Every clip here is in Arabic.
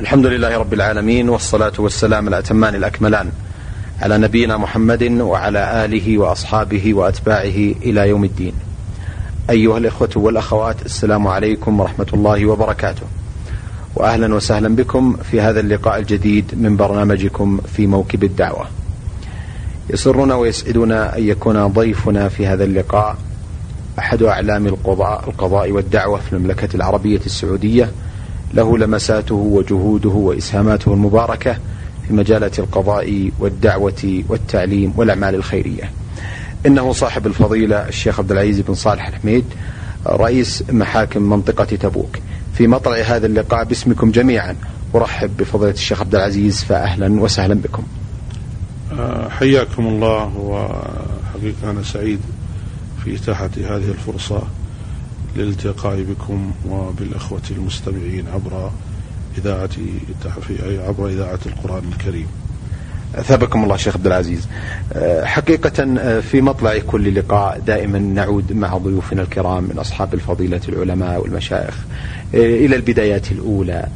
الحمد لله رب العالمين والصلاة والسلام الأتمان الأكملان على نبينا محمد وعلى آله وأصحابه وأتباعه إلى يوم الدين. أيها الإخوة والأخوات السلام عليكم ورحمة الله وبركاته. وأهلا وسهلا بكم في هذا اللقاء الجديد من برنامجكم في موكب الدعوة. يسرنا ويسعدنا أن يكون ضيفنا في هذا اللقاء أحد أعلام القضاء, القضاء والدعوة في المملكة العربية السعودية له لمساته وجهوده وإسهاماته المباركة في مجالات القضاء والدعوة والتعليم والأعمال الخيرية. إنه صاحب الفضيلة الشيخ عبد العزيز بن صالح الحميد رئيس محاكم منطقة تبوك. في مطلع هذا اللقاء باسمكم جميعا أرحب بفضيلة الشيخ عبد العزيز فأهلا وسهلا بكم. آه، حياكم الله وحقيقة أنا سعيد في إتاحة هذه الفرصة. للالتقاء بكم وبالأخوة المستمعين عبر إذاعة عبر إذاعة القرآن الكريم. أثابكم الله شيخ عبد العزيز. أه، حقيقة أه، في مطلع كل لقاء دائما نعود مع ضيوفنا الكرام من أصحاب الفضيلة العلماء والمشايخ أه، إلى البدايات الأولى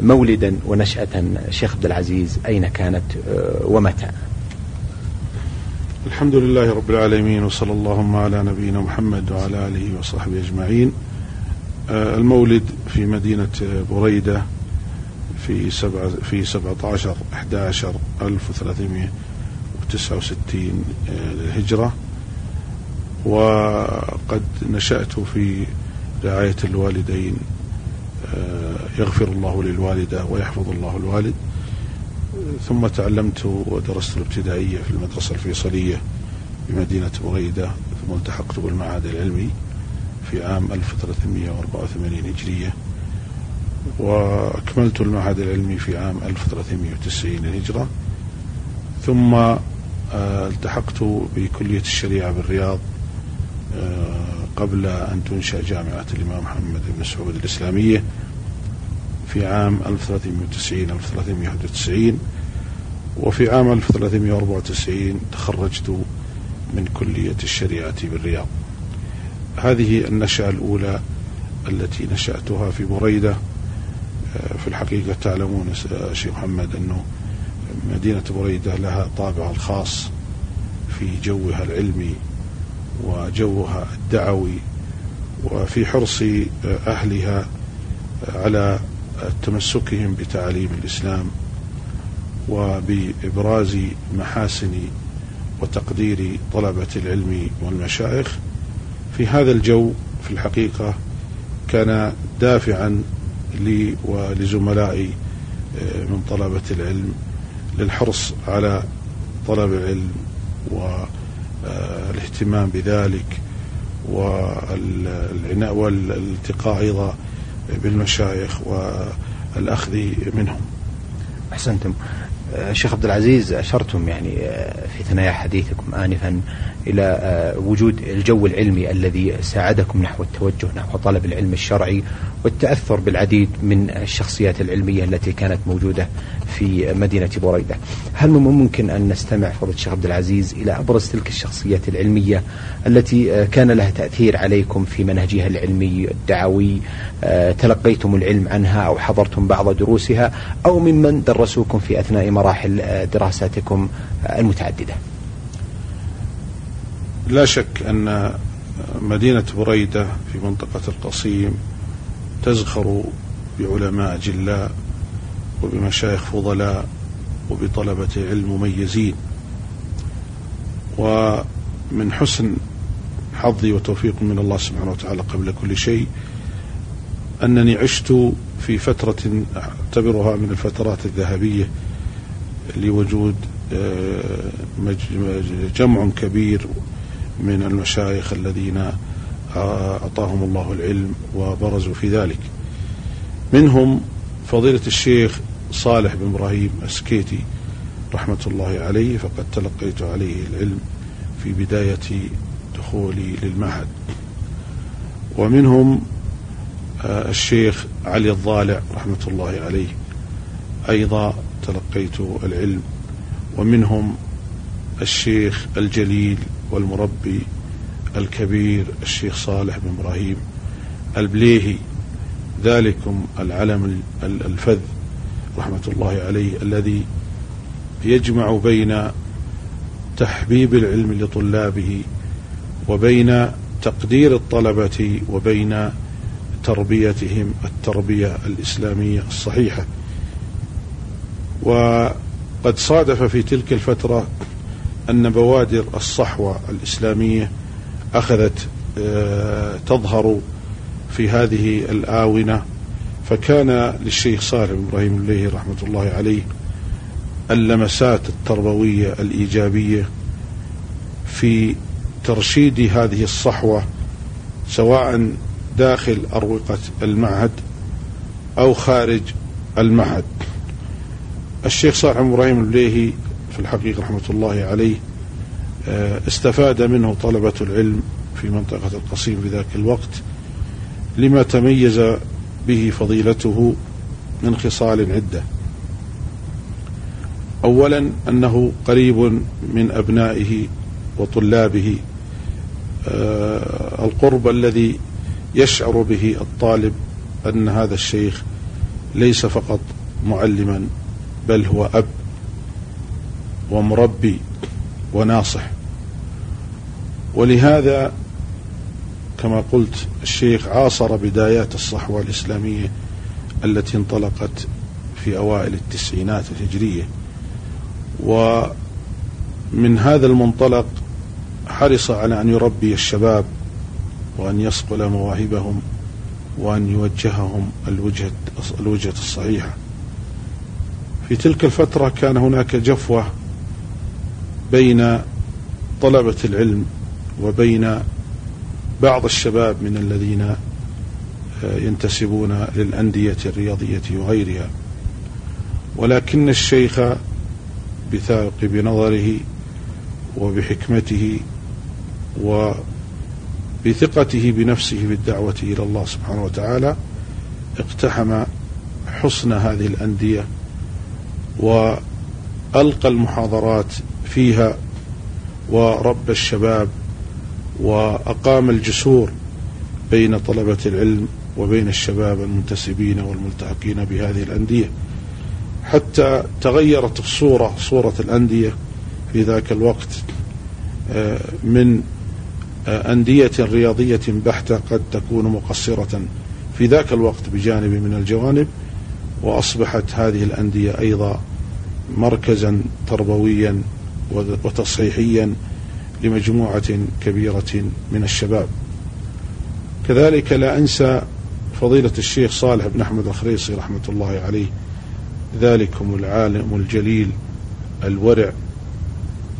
مولدا ونشأة شيخ عبد العزيز أين كانت ومتى؟ الحمد لله رب العالمين وصلى اللهم على نبينا محمد وعلى آله وصحبه أجمعين. آه، المولد في مدينة بريدة في سبعة في 17 11 1369 للهجرة. وقد نشأت في رعاية الوالدين آه، يغفر الله للوالدة ويحفظ الله الوالد. ثم تعلمت ودرست الابتدائية في المدرسة الفيصلية بمدينة بريدة ثم التحقت بالمعهد العلمي في عام 1384 هجرية. وأكملت المعهد العلمي في عام 1390 هجرة. ثم آه، التحقت بكلية الشريعة بالرياض آه، قبل أن تنشأ جامعة الإمام محمد بن سعود الإسلامية. في عام 1390 1391 وفي عام 1394 تخرجت من كلية الشريعة بالرياض. هذه النشأة الأولى التي نشأتها في بريدة. آه، في الحقيقة تعلمون شيخ محمد أنه مدينة بريدة لها طابع الخاص في جوها العلمي وجوها الدعوي وفي حرص آه، أهلها على تمسكهم بتعاليم الإسلام وبإبراز محاسن وتقدير طلبة العلم والمشايخ. في هذا الجو في الحقيقة كان دافعا لي ولزملائي آه، من طلبة العلم للحرص على طلب العلم والاهتمام بذلك والعناء والالتقاء أيضا بالمشايخ والأخذ منهم. أحسنتم. شيخ عبد العزيز أشرتم يعني في ثنايا حديثكم آنفا إلى آه، وجود الجو العلمي الذي ساعدكم نحو التوجه نحو طلب العلم الشرعي والتأثر بالعديد من الشخصيات العلمية التي كانت موجودة في مدينة بريدة. هل ممكن أن نستمع فضل الشيخ عبد العزيز إلى أبرز تلك الشخصيات العلمية التي آه، كان لها تأثير عليكم في منهجها العلمي الدعوي؟ آه، تلقيتم العلم عنها أو حضرتم بعض دروسها؟ أو ممن درسوكم في أثناء مراحل دراساتكم المتعددة. لا شك أن مدينة بريدة في منطقة القصيم تزخر بعلماء جلاء وبمشايخ فضلاء وبطلبة علم مميزين. ومن حسن حظي وتوفيق من الله سبحانه وتعالى قبل كل شيء أنني عشت في فترة أعتبرها من الفترات الذهبية لوجود آه، جمع كبير من المشايخ الذين أعطاهم الله العلم وبرزوا في ذلك. منهم فضيلة الشيخ صالح بن إبراهيم السكيتي رحمة الله عليه فقد تلقيت عليه العلم في بداية دخولي للمعهد. ومنهم آه، الشيخ علي الضالع رحمة الله عليه أيضا تلقيت العلم ومنهم الشيخ الجليل والمربي الكبير الشيخ صالح بن إبراهيم البليهي. ذلكم العلم الفذ رحمة الله عليه الذي يجمع بين تحبيب العلم لطلابه وبين تقدير الطلبة وبين تربيتهم التربية الإسلامية الصحيحة. وقد صادف في تلك الفترة أن بوادر الصحوة الإسلامية أخذت آه، تظهر في هذه الآونة. فكان للشيخ صالح بن إبراهيم الليهي رحمة الله عليه اللمسات التربوية الإيجابية في ترشيد هذه الصحوة سواء داخل أروقة المعهد أو خارج المعهد. الشيخ صالح إبراهيم الليهي في الحقيقة رحمة الله عليه آه، استفاد منه طلبة العلم في منطقة القصيم في ذاك الوقت لما تميز به فضيلته من خصال عدة. أولا أنه قريب من أبنائه وطلابه آه، القرب الذي يشعر به الطالب أن هذا الشيخ ليس فقط معلما بل هو أب ومربي وناصح. ولهذا كما قلت الشيخ عاصر بدايات الصحوة الإسلامية التي انطلقت في أوائل التسعينات الهجرية. ومن هذا المنطلق حرص على أن يربي الشباب وأن يصقل مواهبهم وأن يوجههم الوجهة, الوجهة الصحيحة. في تلك الفترة كان هناك جفوة بين طلبة العلم وبين بعض الشباب من الذين آه، ينتسبون للأندية الرياضية وغيرها. ولكن الشيخ بثاق بنظره وبحكمته وبثقته بنفسه بالدعوة إلى الله سبحانه وتعالى اقتحم حسن هذه الأندية وألقى المحاضرات فيها وربى الشباب وأقام الجسور بين طلبة العلم وبين الشباب المنتسبين والملتحقين بهذه الأندية. حتى تغيرت الصورة صورة الأندية في ذاك الوقت آه، من آه، أندية رياضية بحتة قد تكون مقصرة في ذاك الوقت بجانب من الجوانب وأصبحت هذه الأندية أيضا مركزا تربويا وتصحيحيا لمجموعة كبيرة من الشباب. كذلك لا أنسى فضيلة الشيخ صالح بن أحمد الخريصي رحمة الله عليه ذلكم العالم الجليل الورع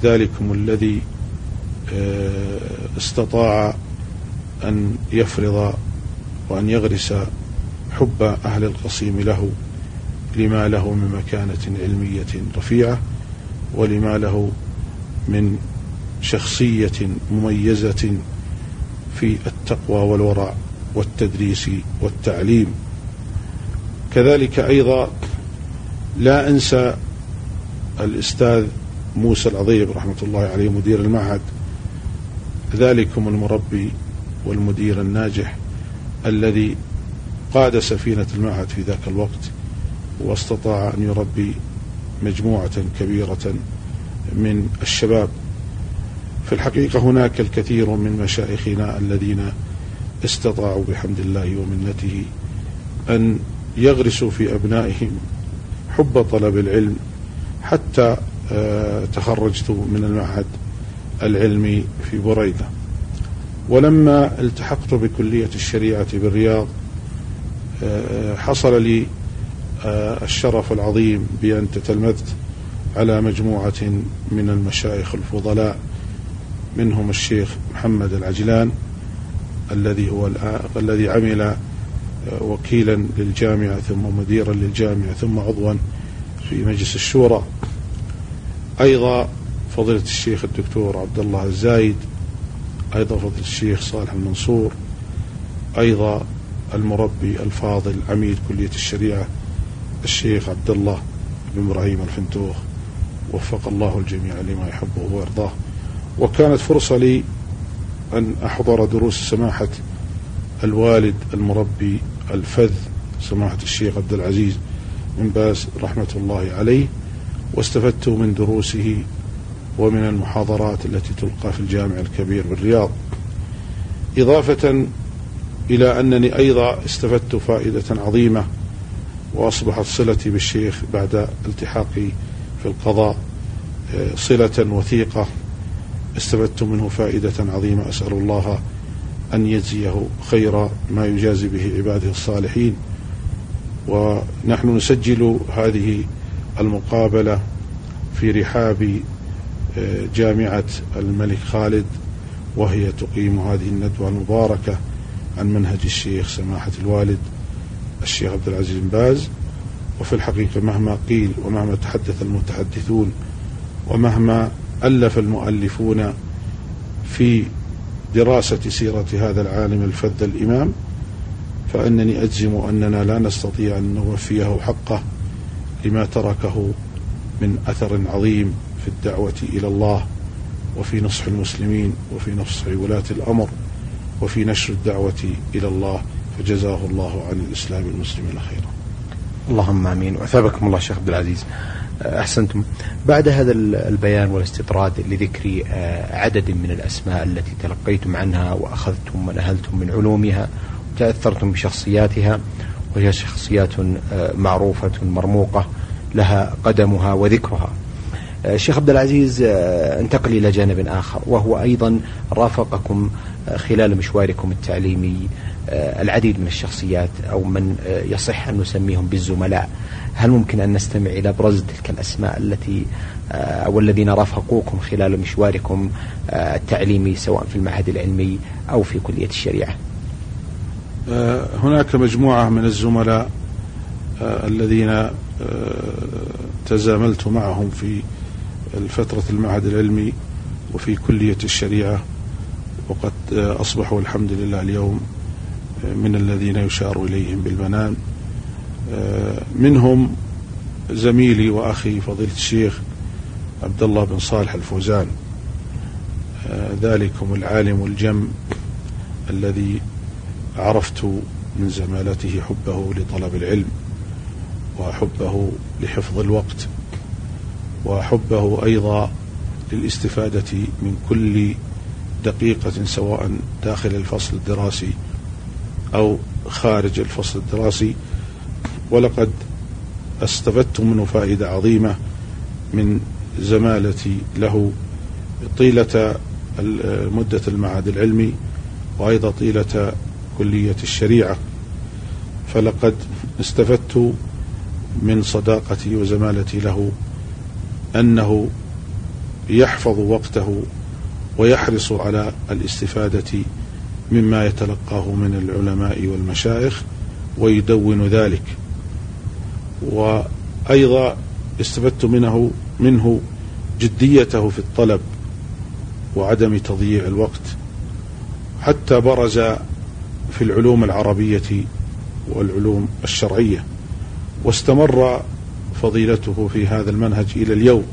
ذلكم الذي آه، استطاع أن يفرض وأن يغرس حب أهل القصيم له. لما له من مكانة علمية رفيعة ولما له من شخصية مميزة في التقوى والورع والتدريس والتعليم. كذلك أيضا لا أنسى الأستاذ موسى العضيب رحمة الله عليه مدير المعهد. ذلكم المربي والمدير الناجح الذي قاد سفينة المعهد في ذاك الوقت. واستطاع أن يربي مجموعة كبيرة من الشباب. في الحقيقة هناك الكثير من مشايخنا الذين استطاعوا بحمد الله ومنته أن يغرسوا في أبنائهم حب طلب العلم. حتى آه، تخرجت من المعهد العلمي في بريدة. ولما التحقت بكلية الشريعة بالرياض آه، حصل لي الشرف العظيم بأن تتلمذت على مجموعة من المشايخ الفضلاء منهم الشيخ محمد العجلان الذي هو الذي عمل آه، وكيلا للجامعة ثم مديرا للجامعة ثم عضوا في مجلس الشورى. أيضا فضيلة الشيخ الدكتور عبد الله الزايد أيضا فضيلة الشيخ صالح المنصور أيضا المربي الفاضل عميد كلية الشريعة الشيخ عبد الله بن إبراهيم الفنتوخ وفق الله الجميع لما يحبه ويرضاه. وكانت فرصة لي أن أحضر دروس سماحة الوالد المربي الفذ سماحة الشيخ عبد العزيز بن باز رحمة الله عليه واستفدت من دروسه ومن المحاضرات التي تلقى في الجامع الكبير بالرياض. إضافة إلى أنني أيضا استفدت فائدة عظيمة وأصبحت صلتي بالشيخ بعد التحاقي في القضاء آه، صلة وثيقة. استفدت منه فائدة عظيمة. أسأل الله أن يجزيه خير ما يجازي به عباده الصالحين. ونحن نسجل هذه المقابلة في رحاب آه، جامعة الملك خالد وهي تقيم هذه الندوة المباركة عن منهج الشيخ سماحة الوالد. الشيخ عبد العزيز بن باز وفي الحقيقة مهما قيل ومهما تحدث المتحدثون ومهما ألف المؤلفون في دراسة سيرة هذا العالم الفذ الإمام فأنني أجزم أننا لا نستطيع أن نوفيه حقه لما تركه من أثر عظيم في الدعوة إلى الله وفي نصح المسلمين وفي نصح ولاة الأمر وفي نشر الدعوة إلى الله. فجزاه الله عن الإسلام المسلمين خيرا اللهم آمين. وأثابكم الله شيخ عبد العزيز. أحسنتم. بعد هذا البيان والاستطراد لذكر آه، عدد من الأسماء التي تلقيتم عنها وأخذتم ونهلتم من علومها وتأثرتم بشخصياتها وهي شخصيات آه، معروفة مرموقة لها قدمها وذكرها. الشيخ عبد العزيز آه، انتقل إلى جانب آخر وهو أيضا رافقكم آه، خلال مشواركم التعليمي آه، العديد من الشخصيات أو من يصح أن نسميهم بالزملاء هل ممكن أن نستمع إلى ابرز تلك الأسماء التي أو الذين رافقوكم خلال مشواركم التعليمي سواء في المعهد العلمي أو في كلية الشريعة؟ هناك مجموعة من الزملاء الذين تزاملت معهم في الفترة المعهد العلمي وفي كلية الشريعة وقد أصبحوا الحمد لله اليوم من الذين يشار إليهم بالمنام منهم زميلي وأخي فضيلة الشيخ عبد الله بن صالح الفوزان. ذلكم العالم الجم الذي عرفت من زمالته حبه لطلب العلم وحبه لحفظ الوقت وحبه أيضا للاستفادة من كل دقيقة سواء داخل الفصل الدراسي أو خارج الفصل الدراسي. ولقد استفدت منه فائدة عظيمة من زمالتي له طيلة مدة المعهد العلمي وأيضا طيلة كلية الشريعة. فلقد استفدت من صداقتي وزمالتي له أنه يحفظ وقته ويحرص على الاستفادة مما يتلقاه من العلماء والمشايخ ويدون ذلك. وأيضا استفدت منه منه جديته في الطلب وعدم تضييع الوقت حتى برز في العلوم العربية والعلوم الشرعية واستمر فضيلته في هذا المنهج إلى اليوم.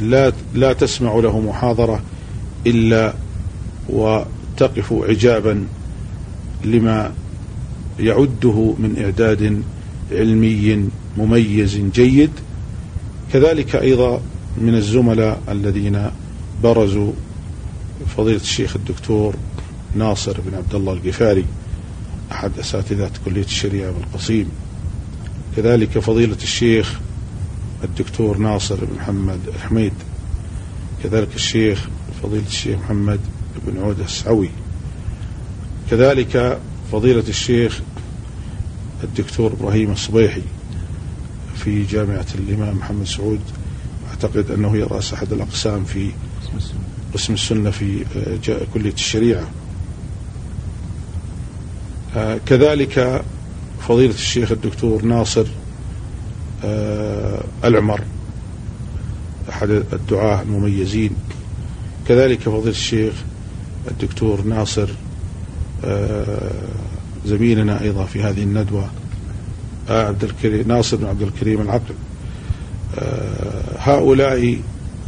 لا لا تسمع له محاضرة إلا وتقف عجابا لما يعده من إعداد علمي مميز جيد. كذلك أيضا من الزملاء الذين برزوا فضيلة الشيخ الدكتور ناصر بن عبد الله القفاري أحد أساتذة كلية الشريعة بالقصيم كذلك فضيلة الشيخ الدكتور ناصر بن محمد الحميد كذلك الشيخ فضيلة الشيخ محمد بن عودة السعوي. كذلك فضيلة الشيخ الدكتور إبراهيم الصبيحي في جامعة الإمام محمد سعود. أعتقد أنه يرأس أحد الأقسام في قسم السنة في آه، كلية الشريعة. آه، كذلك فضيلة الشيخ الدكتور ناصر آه العمر أحد الدعاة المميزين. كذلك فضيلة الشيخ الدكتور ناصر آه زميلنا أيضا في هذه الندوة آه عبد الكريم ناصر بن عبد الكريم العقل آه هؤلاء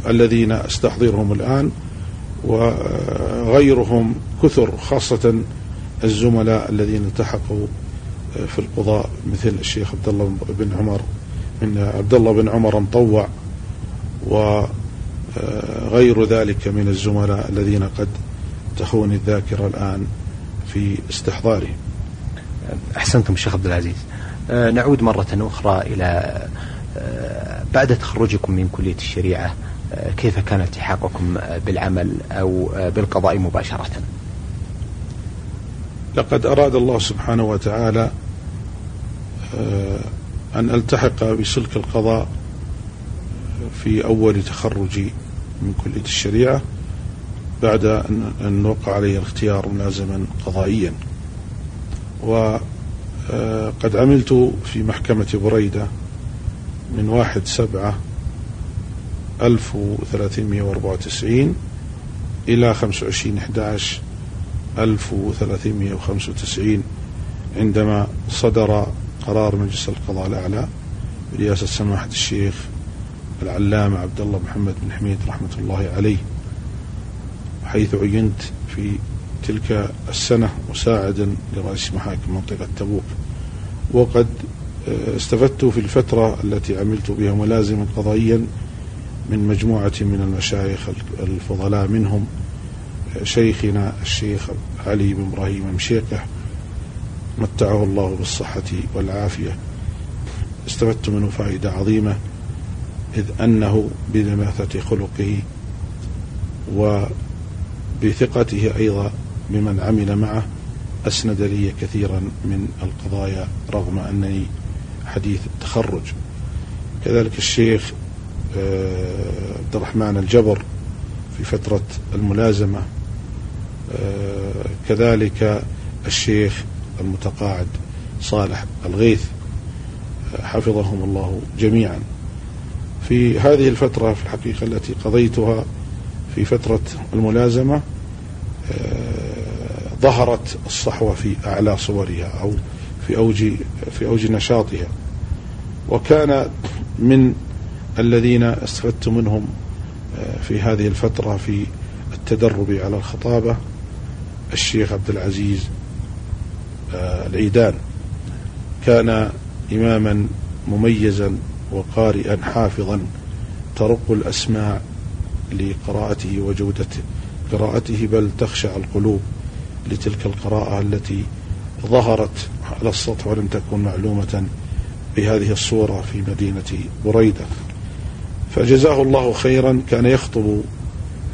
الذين أستحضرهم الآن وغيرهم كثر خاصة الزملاء الذين التحقوا في القضاء مثل الشيخ عبد الله بن عمر. من عبد الله بن عمر مطوع وغير ذلك من الزملاء الذين قد تخوني الذاكرة الآن في استحضاره. أحسنتم شيخ عبد العزيز. آه، نعود مرة أخرى إلى آه، بعد تخرجكم من كلية الشريعة آه، كيف كان التحاقكم بالعمل أو بالقضاء مباشرة؟ لقد أراد الله سبحانه وتعالى أن ألتحق بسلك القضاء في أول تخرجي من كلية الشريعة. بعد أن وقع علي الاختيار ملازما قضائيا. وقد عملت في محكمة بريدة من واحد سبعة ألف وأربعة وتسعين إلى خمس وعشرين أحداش ألف وخمسة وتسعين عندما صدر قرار مجلس القضاء الأعلى برئاسة سماحة الشيخ العلامة عبد الله محمد بن حميد رحمة الله عليه. حيث عينت في تلك السنة مساعدا لرئيس محاكم منطقة تبوك. وقد آه، استفدت في الفترة التي عملت بها ملازما قضائيا من مجموعة من المشايخ الفضلاء منهم آه، شيخنا الشيخ علي بن إبراهيم مشيكة متعه الله بالصحة والعافية. استفدت منه فائدة عظيمة إذ أنه بنماثة خلقه وبثقته أيضا بمن عمل معه أسند لي كثيرا من القضايا رغم أنني حديث التخرج كذلك الشيخ آه، عبد الرحمن الجبر في فترة الملازمة آه، كذلك الشيخ المتقاعد صالح الغيث آه، حفظهم الله جميعا. في هذه الفترة في الحقيقة التي قضيتها في فترة الملازمة ظهرت الصحوة في أعلى صورها أو في أوج في أوج نشاطها. وكان من الذين استفدت منهم آه، في هذه الفترة في التدرب على الخطابة الشيخ عبد العزيز آه، العيدان. كان إماما مميزا وقارئا حافظا ترق الأسماع لقراءته وجودة قراءته بل تخشع القلوب لتلك القراءة التي ظهرت على السطح ولم تكن معلومة بهذه الصورة في مدينة بريدة. فجزاه الله خيرا كان يخطب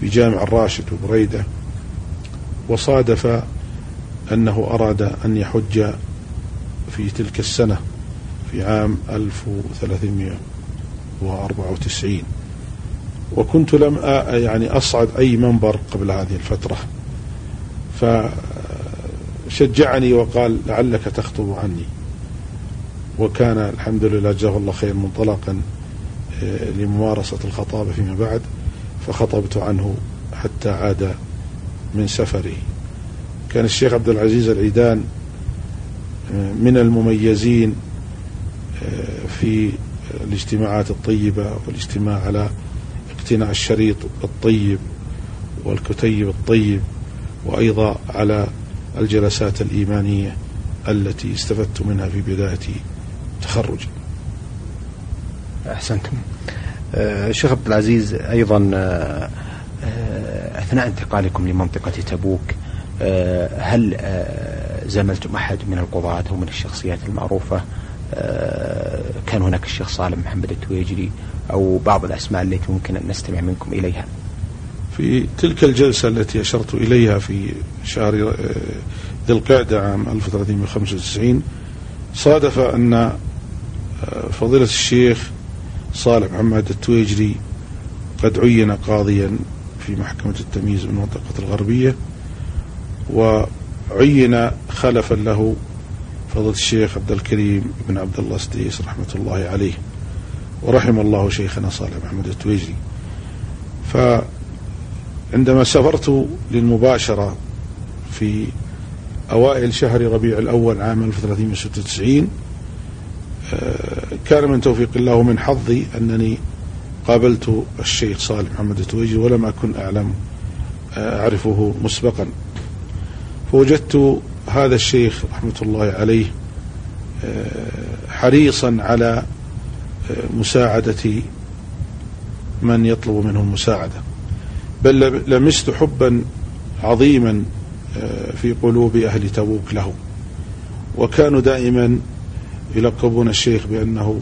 في جامع الراشد بريدة وصادف أنه أراد أن يحج في تلك السنة في عام 1394 وكنت لم يعني أصعد أي منبر قبل هذه الفترة. فشجعني وقال لعلك تخطب عني. وكان الحمد لله جزاه الله خير منطلقا آه، لممارسة الخطابة فيما بعد فخطبت عنه حتى عاد من سفره. كان الشيخ عبد العزيز العيدان آه، من المميزين آه، في الاجتماعات الطيبة والاجتماع على اقتناء الشريط الطيب والكتيب الطيب وأيضا على الجلسات الإيمانية التي استفدت منها في بداية تخرجي. أحسنتم. آه، شيخ عبد العزيز أيضا آه، آه، أثناء انتقالكم لمنطقة تبوك هل زملتم أحد من القضاة أو من الشخصيات المعروفة؟ كان هناك الشيخ صالح محمد التويجري أو بعض الأسماء التي ممكن أن نستمع منكم إليها. في تلك الجلسة التي أشرت إليها في شهر آه، ذي القعدة عام 1395 صادف أن آه، فضيلة الشيخ صالح محمد التويجري قد عين قاضيا في محكمة التمييز بالمنطقة الغربية وعين خلفا له فضيلة الشيخ عبد الكريم بن عبد الله السديس رحمة الله عليه. ورحم الله شيخنا صالح محمد التويجري. ف عندما سافرت للمباشرة في أوائل شهر ربيع الأول عام 1396 آه، كان من توفيق الله ومن حظي أنني قابلت الشيخ صالح محمد التويجي ولم أكن أعلم آه، أعرفه مسبقا. فوجدت هذا الشيخ رحمة الله عليه حريصا على مساعدة من يطلب منه المساعدة بل لمست حبا عظيما في قلوب أهل تبوك له. وكانوا دائما يلقبون الشيخ بأنه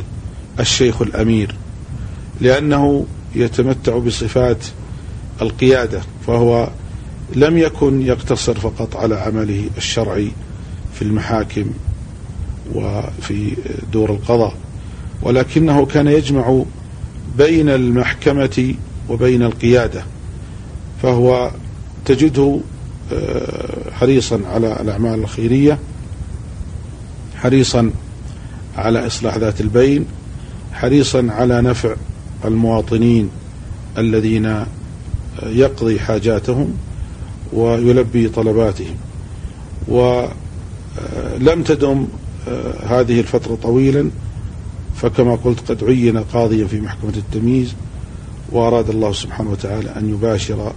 الشيخ الأمير لأنه يتمتع بصفات القيادة فهو لم يكن يقتصر فقط على عمله الشرعي في المحاكم وفي دور القضاء ولكنه كان يجمع بين المحكمة وبين القيادة فهو تجده آه، حريصا على الأعمال الخيرية حريصا على إصلاح ذات البين حريصا على نفع المواطنين الذين يقضي حاجاتهم. ويلبي طلباتهم. ولم تدم آه، هذه الفترة طويلا فكما قلت قد عين قاضيا في محكمة التمييز وأراد الله سبحانه وتعالى أن يباشر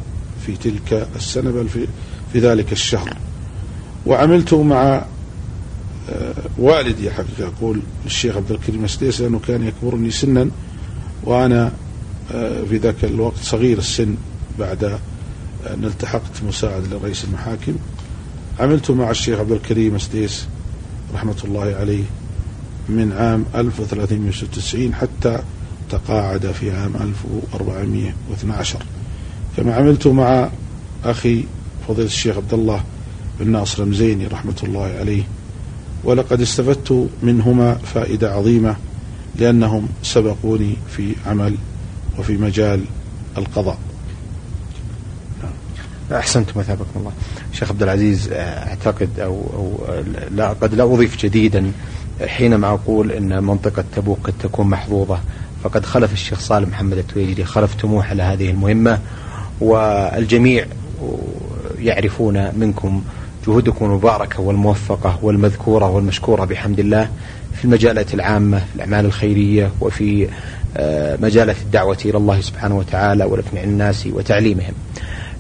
في تلك السنة بل في, في ذلك الشهر. وعملت مع آه، والدي حقيقة أقول الشيخ عبد الكريم السديس لأنه كان يكبرني سنا وأنا آه، في ذاك الوقت صغير السن بعد أن التحقت مساعد لرئيس المحاكم. عملت مع الشيخ عبد الكريم السديس رحمة الله عليه من عام 1396 حتى تقاعد في عام 1412 كما عملت مع أخي فضيلة الشيخ عبد الله بن ناصر المزيني رحمة الله عليه. ولقد استفدت منهما فائدة عظيمة لأنهم سبقوني في عمل وفي مجال القضاء. أحسنتم مثابكم الله. شيخ عبد العزيز أعتقد أو, أو لا قد لا أضيف جديدا حينما أقول أن منطقة تبوك قد تكون محظوظة. فقد خلف الشيخ صالح محمد التويجري خلف طموح على هذه المهمة والجميع يعرفون منكم جهودكم المباركة والموفقة والمذكورة والمشكورة بحمد الله في المجالات العامة في الأعمال الخيرية وفي آه، مجالات الدعوة إلى الله سبحانه وتعالى ولإقناع الناس وتعليمهم.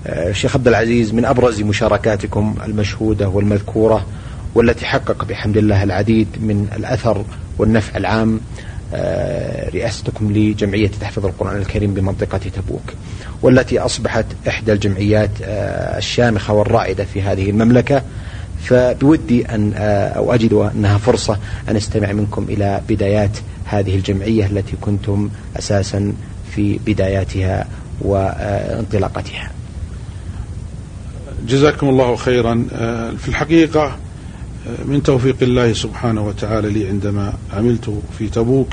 الشيخ آه، عبد العزيز من أبرز مشاركاتكم المشهودة والمذكورة والتي حقق بحمد الله العديد من الأثر والنفع العام آه، رئاستكم لجمعية تحفظ القرآن الكريم بمنطقة تبوك والتي أصبحت إحدى الجمعيات آه، الشامخة والرائدة في هذه المملكة. فبودي أن أو أجد أنها فرصة أن أستمع منكم إلى بدايات هذه الجمعية التي كنتم أساسا في بداياتها وانطلاقتها. جزاكم الله خيرا. في الحقيقة من توفيق الله سبحانه وتعالى لي عندما عملت في تبوك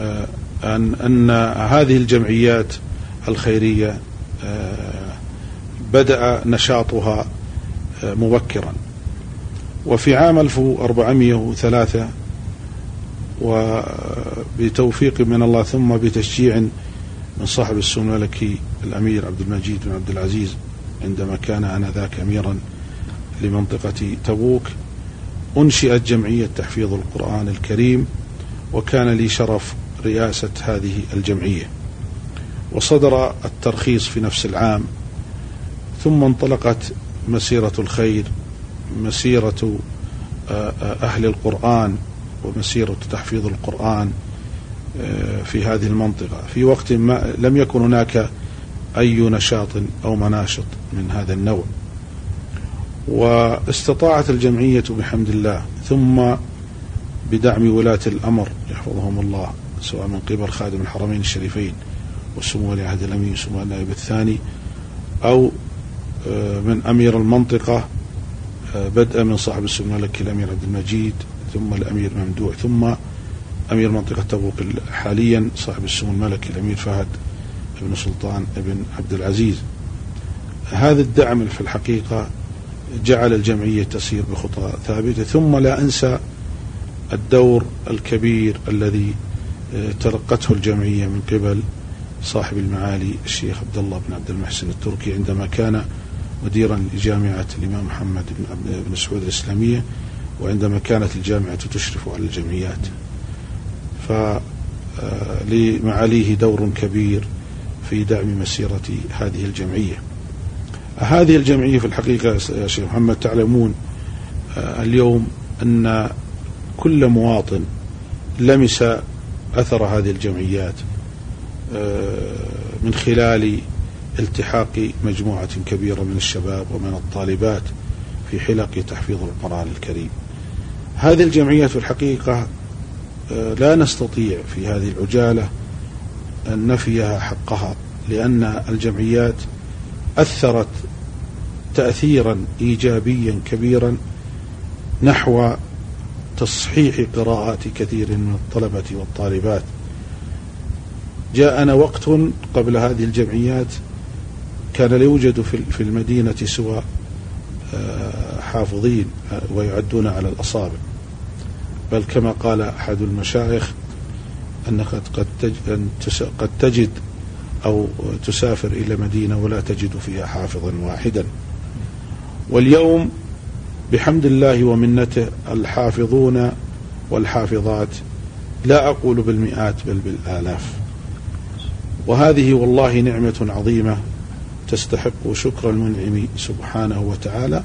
آه، أن أن هذه الجمعيات الخيرية آه، بدأ نشاطها آه، مبكرا. وفي عام 1403 وبتوفيق من الله ثم بتشجيع من صاحب السمو الملكي الأمير عبد المجيد بن عبد العزيز عندما كان آنذاك أميرا لمنطقة تبوك أنشئت جمعية تحفيظ القرآن الكريم وكان لي شرف رئاسة هذه الجمعية. وصدر الترخيص في نفس العام ثم انطلقت مسيرة الخير مسيرة آه، آه، أهل القرآن ومسيرة تحفيظ القرآن آه، في هذه المنطقة. في وقت ما لم يكن هناك أي نشاط أو مناشط من هذا النوع. واستطاعت الجمعية بحمد الله ثم بدعم ولاة الأمر يحفظهم الله سواء من قبل خادم الحرمين الشريفين وسمو ولي عهد الأمين وسمو النائب الثاني أو آه، من أمير المنطقة آه، بدءا من صاحب السمو الملكي الأمير عبد المجيد ثم الأمير ممدوح ثم أمير منطقة تبوك حاليا صاحب السمو الملكي الأمير فهد. بن سلطان بن عبد العزيز. هذا الدعم في الحقيقة جعل الجمعية تسير بخطى ثابتة ثم لا أنسى الدور الكبير الذي آه، تلقته الجمعية من قبل صاحب المعالي الشيخ عبد الله بن عبد المحسن التركي عندما كان مديرا لجامعة الإمام محمد بن, بن سعود الإسلامية وعندما كانت الجامعة تشرف على الجمعيات. فلمعاليه آه، دور كبير في دعم مسيرة هذه الجمعية. هذه الجمعية في الحقيقة يا شيخ محمد تعلمون آه، اليوم أن كل مواطن لمس أثر هذه الجمعيات آه، من خلال التحاق مجموعة كبيرة من الشباب ومن الطالبات في حلق تحفيظ القرآن الكريم. هذه الجمعيات في الحقيقة آه، لا نستطيع في هذه العجالة نفيها حقها لأن الجمعيات أثرت تأثيرا إيجابيا كبيرا نحو تصحيح قراءات كثير من الطلبة والطالبات. جاءنا وقت قبل هذه الجمعيات كان لا يوجد في المدينة سوى آه، حافظين آه، ويعدون على الأصابع. بل كما قال أحد المشايخ أنك قد قد تجد أو تسافر إلى مدينة ولا تجد فيها حافظا واحدا. واليوم بحمد الله ومنته الحافظون والحافظات لا أقول بالمئات بل بالآلاف. وهذه والله نعمة عظيمة تستحق شكر المنعم سبحانه وتعالى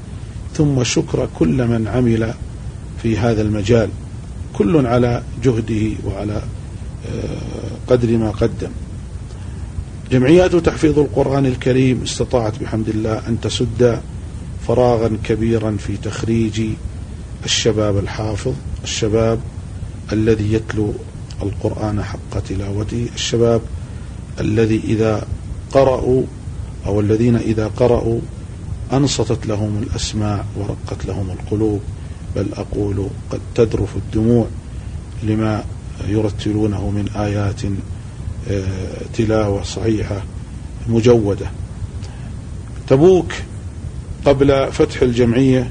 ثم شكر كل من عمل في هذا المجال كل على جهده وعلى قدر ما قدم. جمعيات تحفيظ القرآن الكريم استطاعت بحمد الله أن تسد فراغا كبيرا في تخريج الشباب الحافظ الشباب الذي يتلو القرآن حق تلاوته الشباب الذي إذا قرأوا أو الذين إذا قرأوا أنصتت لهم الأسماع ورقت لهم القلوب بل أقول قد تدرف الدموع لما يرتلونه من آيات آه، تلاوة صحيحة مجودة. تبوك قبل فتح الجمعية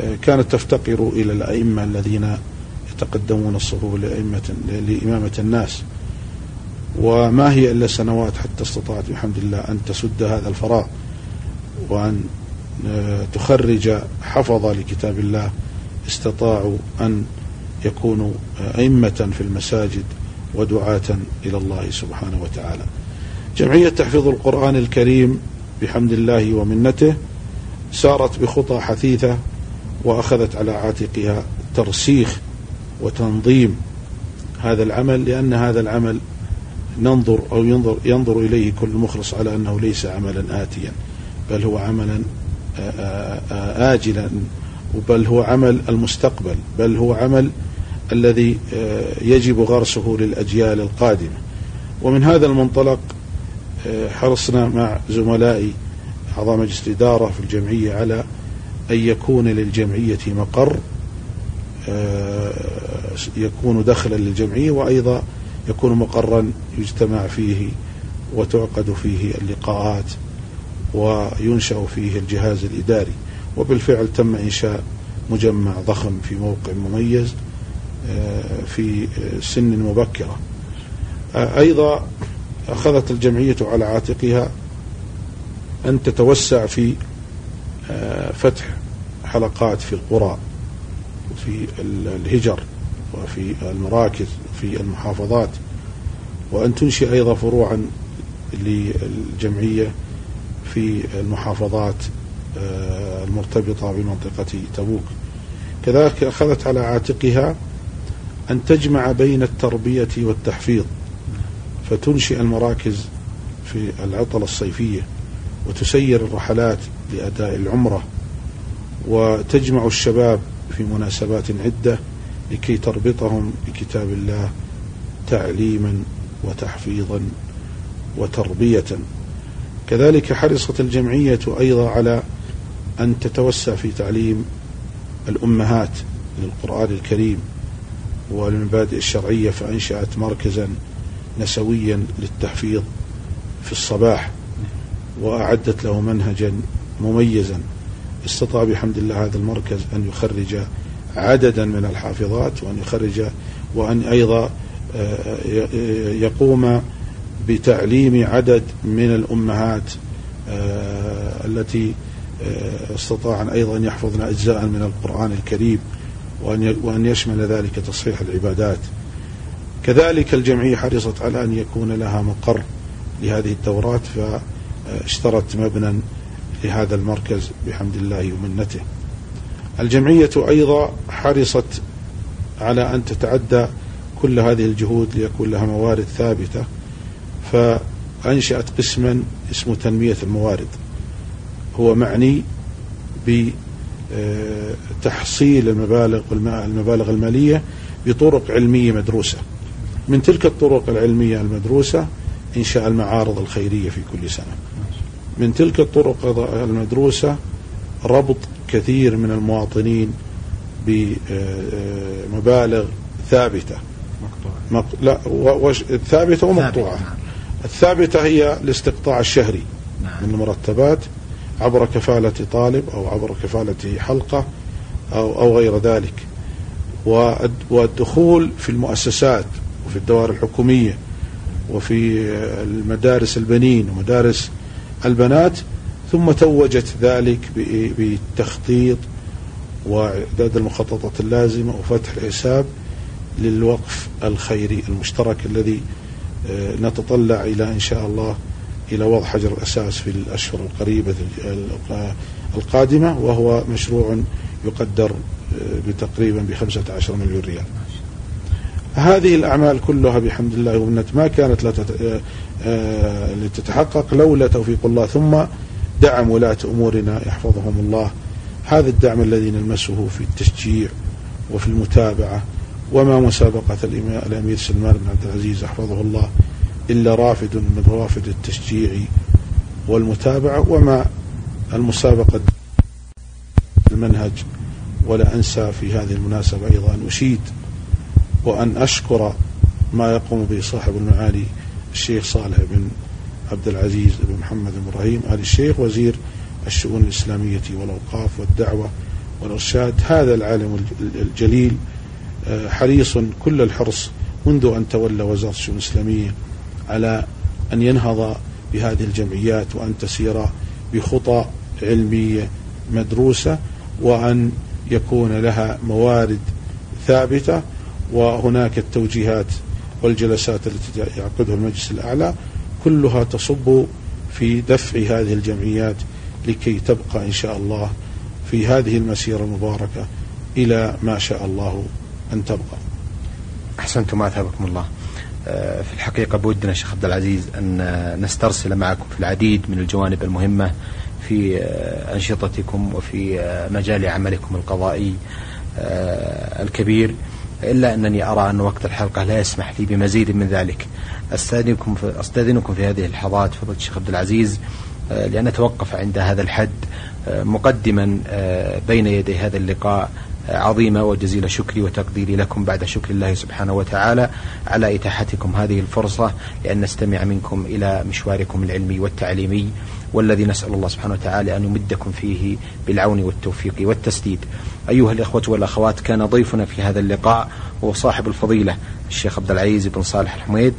آه، كانت تفتقر إلى الأئمة الذين يتقدمون الصفوف لأئمة لإمامة الناس. وما هي إلا سنوات حتى استطاعت بحمد الله أن تسد هذا الفراغ وأن آه، تخرج حفظ لكتاب الله استطاعوا أن يكونوا أئمة في المساجد ودعاة إلى الله سبحانه وتعالى. جمعية تحفيظ القرآن الكريم بحمد الله ومنته سارت بخطى حثيثة وأخذت على عاتقها ترسيخ وتنظيم هذا العمل لأن هذا العمل ننظر أو ينظر, ينظر إليه كل مخلص على أنه ليس عملا آتيا بل هو عملا آجلا بل هو عمل المستقبل بل هو عمل الذي يجب غرسه للأجيال القادمة. ومن هذا المنطلق حرصنا مع زملائي أعضاء مجلس الإدارة في الجمعية على أن يكون للجمعية مقر يكون دخلا للجمعية وأيضا يكون مقرا يجتمع فيه وتعقد فيه اللقاءات وينشأ فيه الجهاز الإداري. وبالفعل تم إنشاء مجمع ضخم في موقع مميز آه، في سن مبكرة. آه، أيضا أخذت الجمعية على عاتقها أن تتوسع في آه، فتح حلقات في القرى وفي الهجر وفي المراكز وفي المحافظات وأن تنشئ أيضا فروعا للجمعية في المحافظات آه، المرتبطة بمنطقة تبوك. كذلك أخذت على عاتقها أن تجمع بين التربية والتحفيظ فتنشئ المراكز في العطلة الصيفية وتسير الرحلات لأداء العمرة وتجمع الشباب في مناسبات عدة لكي تربطهم بكتاب الله تعليما وتحفيظا وتربية. كذلك حرصت الجمعية أيضا على أن تتوسع في تعليم الأمهات للقرآن الكريم. والمبادئ الشرعية فأنشأت مركزا نسويا للتحفيظ في الصباح وأعدت له منهجا مميزا. استطاع بحمد الله هذا المركز أن يخرج عددا من الحافظات وأن يخرج وأن أيضا آه، يقوم بتعليم عدد من الأمهات آه، التي آه، استطاعن أيضا يحفظن أجزاء من القرآن الكريم. وأن يشمل ذلك تصحيح العبادات. كذلك الجمعية حرصت على أن يكون لها مقر لهذه الدورات فاشترت مبنى لهذا المركز بحمد الله ومنته. الجمعية أيضا حرصت على أن تتعدى كل هذه الجهود ليكون لها موارد ثابتة فأنشأت قسما اسمه تنمية الموارد. هو معني بتحصيل المبالغ المبالغ المالية بطرق علمية مدروسة. من تلك الطرق العلمية المدروسة إنشاء المعارض الخيرية في كل سنة. من تلك الطرق المدروسة ربط كثير من المواطنين بمبالغ ثابتة. مقطوعة. لا وش ثابتة ومقطوعة. نعم. الثابتة هي الاستقطاع الشهري نعم. من المرتبات. عبر كفالة طالب أو عبر كفالة حلقة أو, أو غير ذلك. والدخول في المؤسسات وفي الدوائر الحكومية وفي المدارس البنين ومدارس البنات ثم توجت ذلك بالتخطيط وإعداد المخططات اللازمة وفتح الحساب للوقف الخيري المشترك الذي آه، نتطلع إلى إن شاء الله إلى وضع حجر الأساس في الأشهر القريبة القادمة وهو مشروع يقدر آه، بتقريبا ب 15 مليون ريال. هذه الأعمال كلها بحمد الله ومنت ما كانت آه، لتتحقق لولا توفيق الله ثم دعم ولاة أمورنا يحفظهم الله. هذا الدعم الذي نلمسه في التشجيع وفي المتابعة وما مسابقة الأمير سلمان بن عبد العزيز حفظه الله. إلا رافد من روافد التشجيع والمتابعة وما المسابقة المنهج ولا أنسى في هذه المناسبة أيضا أن أشيد وأن أشكر ما يقوم به صاحب المعالي الشيخ صالح بن عبد العزيز بن محمد بن إبراهيم آل الشيخ وزير الشؤون الإسلامية والأوقاف والدعوة والإرشاد. هذا العالم الجليل آه، حريص كل الحرص منذ أن تولى وزارة الشؤون الإسلامية على أن ينهض بهذه الجمعيات وأن تسير بخطى علمية مدروسة وأن يكون لها موارد ثابتة. وهناك التوجيهات والجلسات التي يعقدها المجلس الأعلى كلها تصب في دفع هذه الجمعيات لكي تبقى إن شاء الله في هذه المسيرة المباركة إلى ما شاء الله أن تبقى. أحسنتم أثابكم الله. في الحقيقة بودنا شيخ عبد العزيز أن نسترسل معكم في العديد من الجوانب المهمة في آه، أنشطتكم وفي آه، مجال عملكم القضائي الكبير. إلا أنني أرى أن وقت الحلقة لا يسمح لي بمزيد من ذلك. أستاذنكم في, أستاذنكم في هذه اللحظات فضل الشيخ عبد العزيز لأن أتوقف عند هذا الحد مقدما بين يدي هذا اللقاء. عظيمة وجزيل شكري وتقديري لكم بعد شكر الله سبحانه وتعالى على إتاحتكم هذه الفرصة لأن نستمع منكم إلى مشواركم العلمي والتعليمي والذي نسأل الله سبحانه وتعالى أن يمدكم فيه بالعون والتوفيق والتسديد. أيها الإخوة والأخوات كان ضيفنا في هذا اللقاء هو صاحب الفضيلة الشيخ عبد العزيز بن صالح الحميد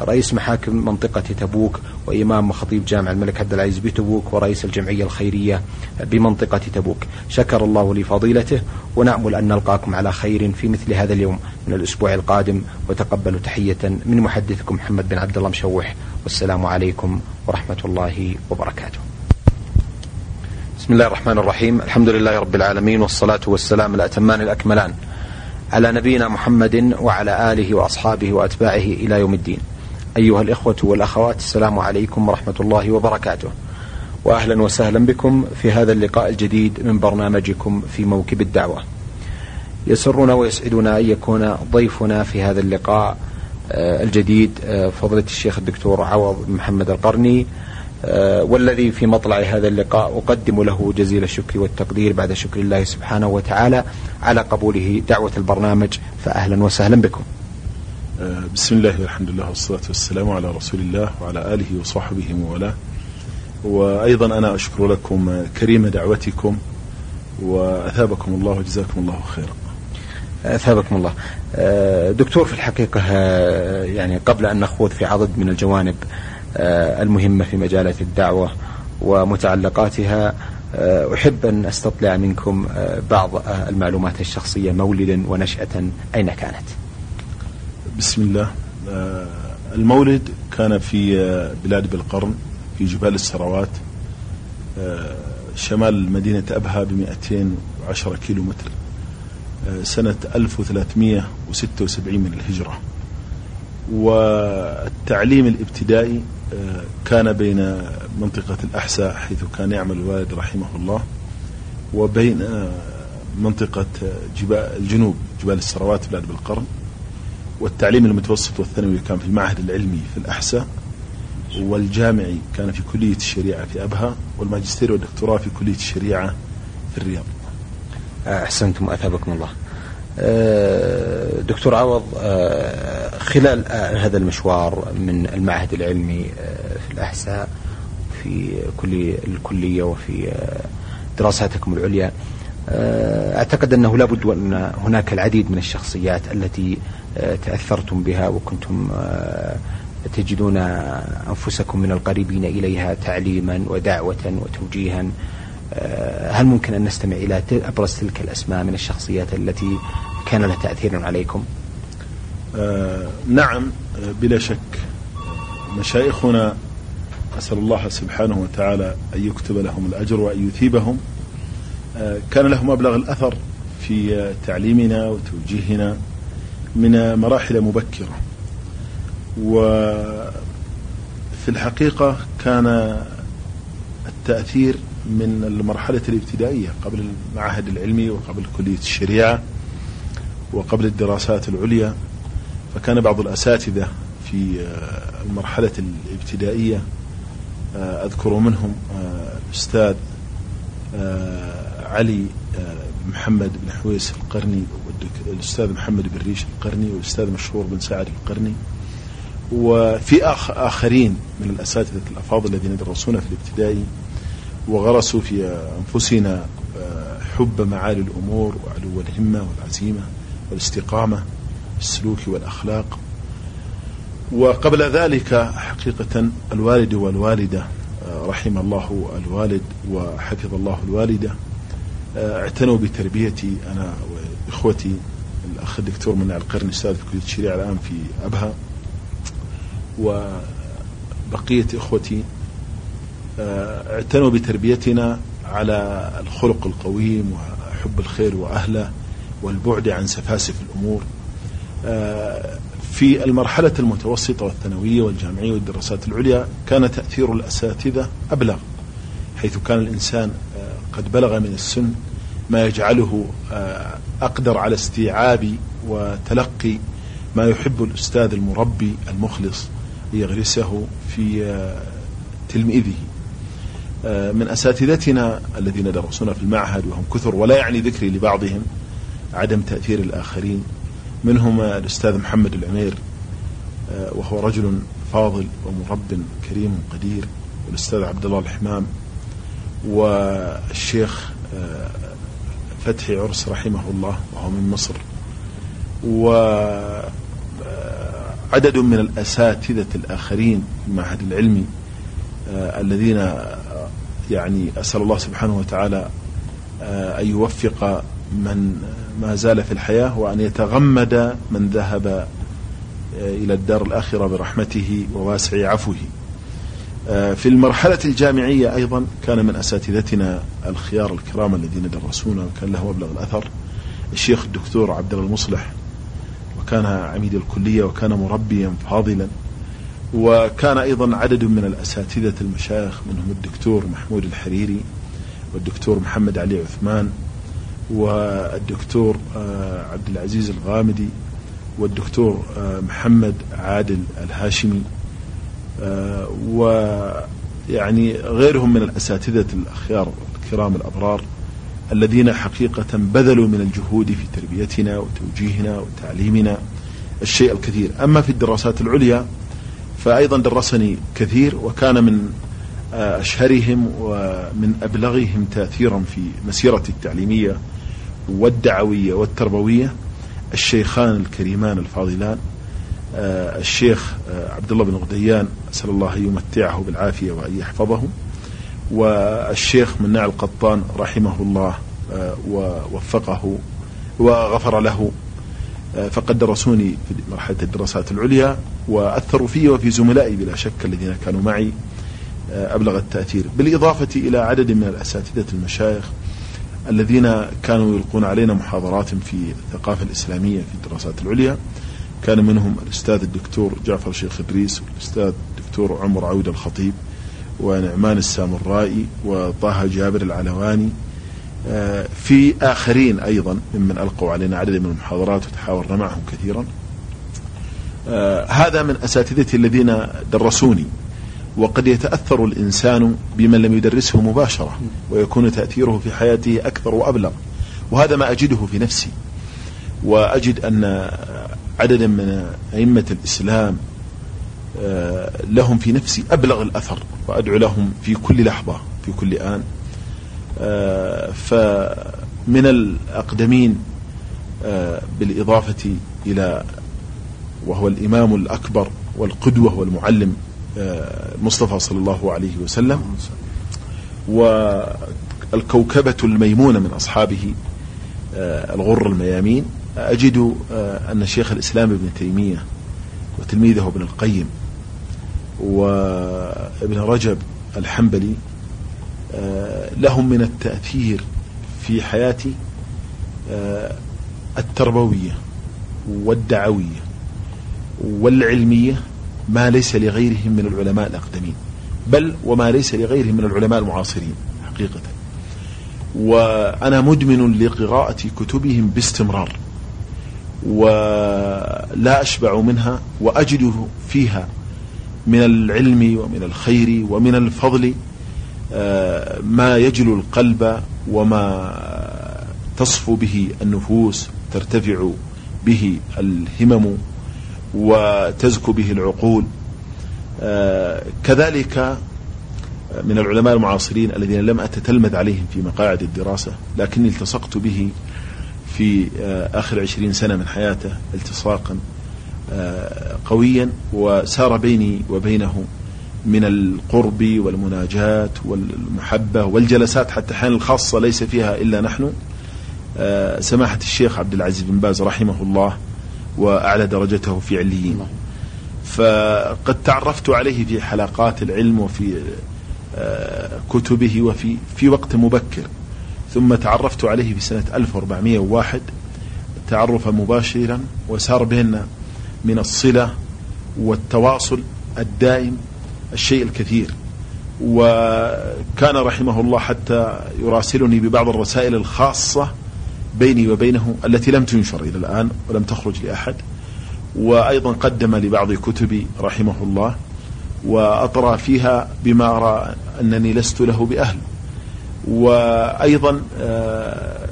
رئيس محاكم منطقة تبوك وإمام وخطيب جامع الملك عبد العزيز بتبوك ورئيس الجمعية الخيرية بمنطقة تبوك. شكر الله لفضيلته ونأمل أن نلقاكم على خير في مثل هذا اليوم من الأسبوع القادم وتقبلوا تحية من محدثكم محمد بن عبد الله مشوح. والسلام عليكم ورحمة الله وبركاته. بسم الله الرحمن الرحيم. الحمد لله رب العالمين والصلاة والسلام الأتمان الأكملان على نبينا محمد وعلى آله وأصحابه وأتباعه إلى يوم الدين. أيها الإخوة والأخوات السلام عليكم ورحمة الله وبركاته. وأهلا وسهلا بكم في هذا اللقاء الجديد من برنامجكم في موكب الدعوة. يسرنا ويسعدنا أن يكون ضيفنا في هذا اللقاء آه، الجديد آه، فضيلة الشيخ الدكتور عوض محمد القرني آه، والذي في مطلع هذا اللقاء أقدم له جزيل الشكر والتقدير بعد شكر الله سبحانه وتعالى على قبوله دعوة البرنامج. فأهلا وسهلا بكم. بسم الله والحمد لله والصلاة والسلام على رسول الله وعلى آله وصحبه وموالاه وأيضا أنا أشكر لكم كريم دعوتكم وأثابكم الله وجزاكم الله خيرا. أثابكم الله. آه، دكتور في الحقيقة آه، يعني قبل أن نخوض في عدد من الجوانب آه، المهمة في مجالات الدعوة ومتعلقاتها أحب أن أستطلع منكم بعض المعلومات الشخصية مولدا ونشأة أين كانت؟ بسم الله. المولد كان في بلاد بالقرن في جبال السروات شمال مدينة أبها ب 210 كيلو متر سنة 1376 من الهجرة. والتعليم الابتدائي كان بين منطقة الأحساء حيث كان يعمل الوالد رحمه الله وبين منطقة جبال الجنوب جبال السروات بلاد بالقرن. والتعليم المتوسط والثانوي كان في المعهد العلمي في الأحساء والجامعي كان في كلية الشريعة في أبها والماجستير والدكتوراه في كلية الشريعة في الرياض. أحسنتم وأثابكم الله. آه، دكتور عوض آه، خلال هذا المشوار من المعهد العلمي آه، في الأحساء في كل الكلية وفي دراساتكم العليا أعتقد أنه لابد أن هناك العديد من الشخصيات التي تأثرتم بها وكنتم تجدون أنفسكم من القريبين إليها تعليما ودعوة وتوجيها. هل ممكن أن نستمع إلى أبرز تلك الأسماء من الشخصيات التي كان لها تأثير عليكم؟ آه نعم بلا شك. مشايخنا أسأل الله سبحانه وتعالى أن يكتب لهم الأجر وأن يثيبهم. آه كان لهم مبلغ الأثر في تعليمنا وتوجيهنا. من مراحل مبكرة. وفي الحقيقة كان التأثير من المرحلة الابتدائية قبل المعهد العلمي وقبل كلية الشريعة وقبل الدراسات العليا. فكان بعض الأساتذة في المرحلة الابتدائية أذكر منهم الأستاذ علي محمد بن حويس القرني والأستاذ محمد بن ريش القرني والأستاذ مشهور بن سعد القرني. وفي آخرين من الأساتذة الأفاضل الذين درسونا في الابتدائي وغرسوا في أنفسنا حب معالي الأمور وعلو الهمة والعزيمة والاستقامة السلوك والأخلاق. وقبل ذلك حقيقة الوالد والوالدة رحم الله الوالد وحفظ الله الوالدة اعتنوا بتربيتي أنا وإخوتي الأخ الدكتور منع القرن أستاذ في كلية الشريعة الآن في أبها وبقية إخوتي اعتنوا بتربيتنا على الخلق القويم وحب الخير وأهله والبعد عن سفاسف الأمور. في المرحلة المتوسطة والثانوية والجامعية والدراسات العليا كان تأثير الأساتذة أبلغ حيث كان الإنسان قد بلغ من السن ما يجعله أقدر على استيعاب وتلقي ما يحب الأستاذ المربي المخلص يغرسه في تلميذه. من أساتذتنا الذين درسونا في المعهد وهم كثر ولا يعني ذكري لبعضهم عدم تأثير الآخرين. منهم الأستاذ محمد العمير وهو رجل فاضل ومرب كريم قدير والأستاذ عبد الله الحمام والشيخ فتحي عرس رحمه الله وهو من مصر. وعدد من الأساتذة الآخرين في المعهد العلمي الذين يعني أسأل الله سبحانه وتعالى أن يوفق من ما زال في الحياة وأن يتغمد من ذهب إلى الدار الآخرة برحمته وواسع عفوه. في المرحلة الجامعية أيضا كان من أساتذتنا الخيار الكرام الذين درسونا وكان له مبلغ الأثر الشيخ الدكتور عبد الله المصلح وكان عميد الكلية وكان مربيا فاضلا وكان أيضا عدد من الأساتذة المشايخ منهم الدكتور محمود الحريري والدكتور محمد علي عثمان والدكتور عبد العزيز الغامدي والدكتور محمد عادل الهاشمي. ويعني غيرهم من الأساتذة الأخيار الكرام الأبرار الذين حقيقة بذلوا من الجهود في تربيتنا وتوجيهنا وتعليمنا الشيء الكثير. أما في الدراسات العليا فأيضا درسني كثير وكان من أشهرهم ومن أبلغهم تأثيرا في مسيرتي التعليمية والدعوية والتربوية الشيخان الكريمان الفاضلان الشيخ عبد الله بن غديان أسأل الله أن يمتعه بالعافية وأن يحفظه. والشيخ مناع القطان رحمه الله ووفقه وغفر له فقد درسوني في مرحلة الدراسات العليا وأثروا في وفي زملائي بلا شك الذين كانوا معي أبلغ التأثير. بالإضافة إلى عدد من الأساتذة المشايخ الذين كانوا يلقون علينا محاضرات في الثقافة الإسلامية في الدراسات العليا. كان منهم الأستاذ الدكتور جعفر شيخ إدريس والأستاذ الدكتور عمر عود الخطيب ونعمان السامرائي وطه جابر العلواني آه، في آخرين أيضا ممن ألقوا علينا عدد من المحاضرات وتحاورنا معهم كثيرا. آه، هذا من أساتذتي الذين درسوني وقد يتأثر الإنسان بمن لم يدرسه مباشرة ويكون تأثيره في حياته أكثر وأبلغ وهذا ما أجده في نفسي وأجد أن عددا من أئمة الإسلام لهم في نفسي أبلغ الأثر وأدعو لهم في كل لحظة في كل آن. آه، فمن الأقدمين آه، بالإضافة إلى وهو الإمام الأكبر والقدوة والمعلم المصطفى صلى الله عليه وسلم والكوكبة الميمونة من أصحابه الغر الميامين. أجد أن شيخ الإسلام ابن تيمية وتلميذه ابن القيم وابن رجب الحنبلي آه، لهم من التأثير في حياتي آه، التربوية والدعوية والعلمية ما ليس لغيرهم من العلماء الأقدمين بل وما ليس لغيرهم من العلماء المعاصرين حقيقة. وأنا مدمن لقراءة كتبهم باستمرار. ولا أشبع منها وأجد فيها من العلم ومن الخير ومن الفضل آه، ما يجلو القلب وما تصفو به النفوس ترتفع به الهمم وتزكو به العقول. آه، كذلك من العلماء المعاصرين الذين لم أتتلمذ عليهم في مقاعد الدراسة لكني التصقت به في آه، آخر عشرين سنة من حياته التصاقا قويا وسار بيني وبينه من القرب والمناجاة والمحبة والجلسات حتى حين الخاصة ليس فيها إلا نحن. آه، سماحة الشيخ عبد العزيز بن باز رحمه الله وأعلى درجته في عليين. فقد تعرفت عليه في حلقات العلم وفي آه، كتبه وفي في وقت مبكر. ثم تعرفت عليه في سنة 1401 تعرفا مباشرا وسار بيننا من الصلة والتواصل الدائم الشيء الكثير. وكان رحمه الله حتى يراسلني ببعض الرسائل الخاصة بيني وبينه التي لم تنشر إلى الآن ولم تخرج لأحد. وأيضا قدم لبعض كتبي رحمه الله وأطرى فيها بما أرى أنني لست له بأهل. وأيضا آه،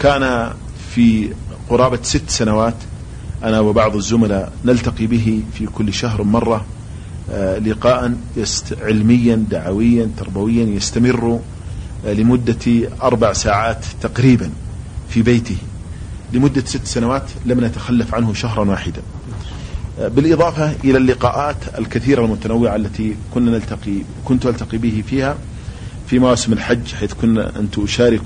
كان في قرابة ست سنوات أنا وبعض الزملاء نلتقي به في كل شهر مرة آه، لقاء علميا دعويا تربويا يستمر آه، لمدة أربع ساعات تقريبا في بيته. لمدة ست سنوات لم نتخلف عنه شهرا واحدا. بالإضافة إلى اللقاءات الكثيرة المتنوعة التي كنا نلتقي كنت ألتقي به فيها في مواسم الحج حيث كنا أنت أشارك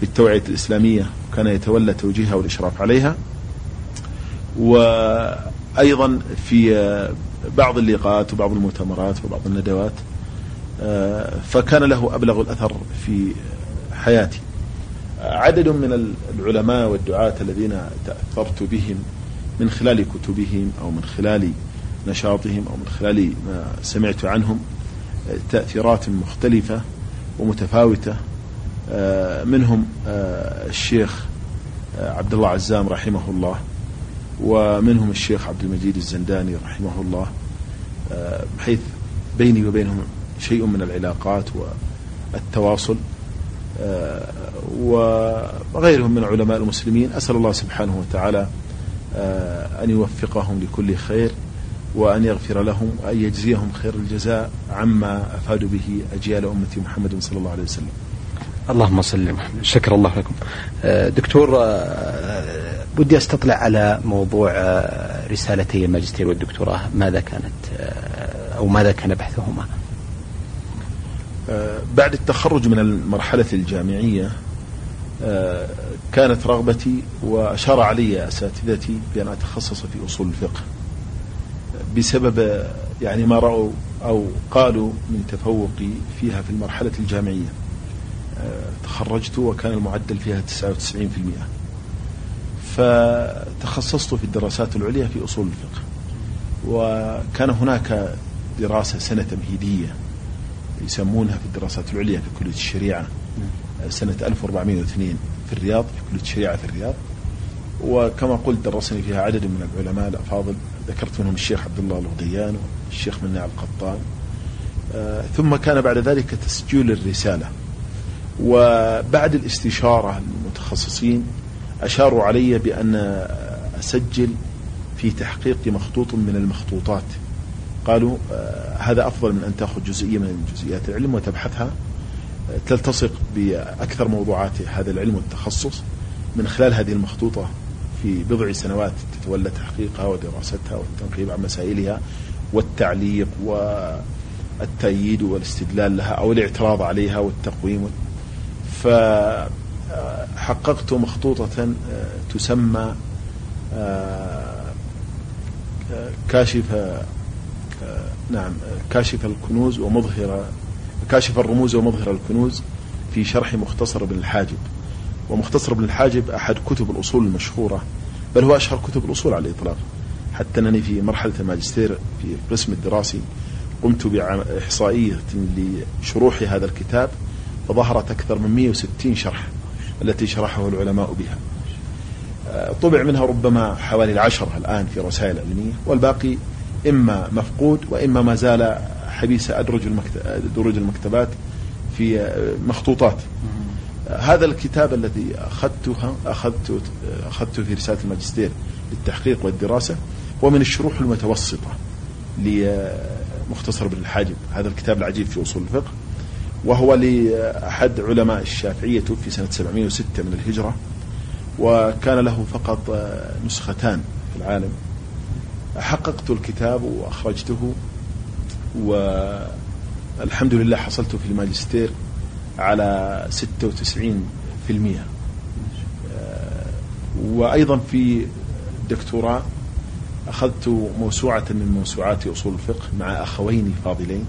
بالتوعية الإسلامية وكان يتولى توجيهها والإشراف عليها. وأيضا في بعض اللقاءات وبعض المؤتمرات وبعض الندوات فكان له أبلغ الأثر في حياتي. عدد من العلماء والدعاة الذين تأثرت بهم من خلال كتبهم أو من خلال نشاطهم أو من خلال ما سمعت عنهم تأثيرات مختلفة. ومتفاوتة آه، منهم آه، الشيخ عبد الله عزام رحمه الله ومنهم الشيخ عبد المجيد الزنداني رحمه الله آه، بحيث بيني وبينهم شيء من العلاقات والتواصل آه، وغيرهم من علماء المسلمين أسأل الله سبحانه وتعالى آه، أن يوفقهم لكل خير. وأن يغفر لهم وأن يجزيهم خير الجزاء عما أفادوا به أجيال أمة محمد صلى الله عليه وسلم. اللهم صل محمد. شكر الله لكم. دكتور ودي أستطلع على موضوع آه، رسالتي الماجستير والدكتوراه. ماذا كانت آه، أو ماذا كان بحثهما؟ آه، بعد التخرج من المرحلة الجامعية كانت رغبتي وأشار علي أساتذتي بأن أتخصص في أصول الفقه. بسبب يعني ما رأوا أو قالوا من تفوقي فيها في المرحلة الجامعية. تخرجت وكان المعدل فيها 99% فتخصصت في الدراسات العليا في أصول الفقه. وكان هناك دراسة سنة تمهيدية يسمونها في الدراسات العليا في كلية الشريعة. سنة 1402 في الرياض في كلية الشريعة في الرياض. وكما قلت درسني فيها عدد من العلماء الأفاضل. ذكرت منهم الشيخ عبد الله الغديان والشيخ مناع القطان. آه ثم كان بعد ذلك تسجيل الرسالة. وبعد الاستشارة المتخصصين أشاروا علي بأن أسجل في تحقيق مخطوط من المخطوطات. قالوا آه هذا أفضل من أن تأخذ جزئية من جزئيات العلم وتبحثها. آه تلتصق بأكثر موضوعات هذا العلم والتخصص من خلال هذه المخطوطة. في بضع سنوات تتولى تحقيقها ودراستها والتنقيب عن مسائلها والتعليق والتأييد والاستدلال لها أو الاعتراض عليها والتقويم. فحققت مخطوطة تسمى كاشف نعم كاشف الكنوز ومظهر كاشف الرموز ومظهر الكنوز في شرح مختصر ابن الحاجب. ومختصر ابن الحاجب أحد كتب الأصول المشهورة بل هو أشهر كتب الأصول على الإطلاق. حتى أنني في مرحلة الماجستير في القسم الدراسي قمت بإحصائية لشروح هذا الكتاب فظهرت أكثر من 160 شرح التي شرحه العلماء بها. طبع منها ربما حوالي العشرة الآن في رسائل علمية والباقي إما مفقود وإما ما زال حبيس أدرج دروج المكتبات في مخطوطات. هذا الكتاب الذي أخذتها أخذت أخذته في رسالة الماجستير للتحقيق والدراسة هو من الشروح المتوسطة لمختصر ابن الحاجب. هذا الكتاب العجيب في أصول الفقه. وهو لأحد علماء الشافعية توفي سنة 706 من الهجرة. وكان له فقط نسختان في العالم. حققت الكتاب وأخرجته. والحمد لله حصلت في الماجستير. على 96% وأيضا في الدكتوراه أخذت موسوعة من موسوعات أصول الفقه مع أخوين فاضلين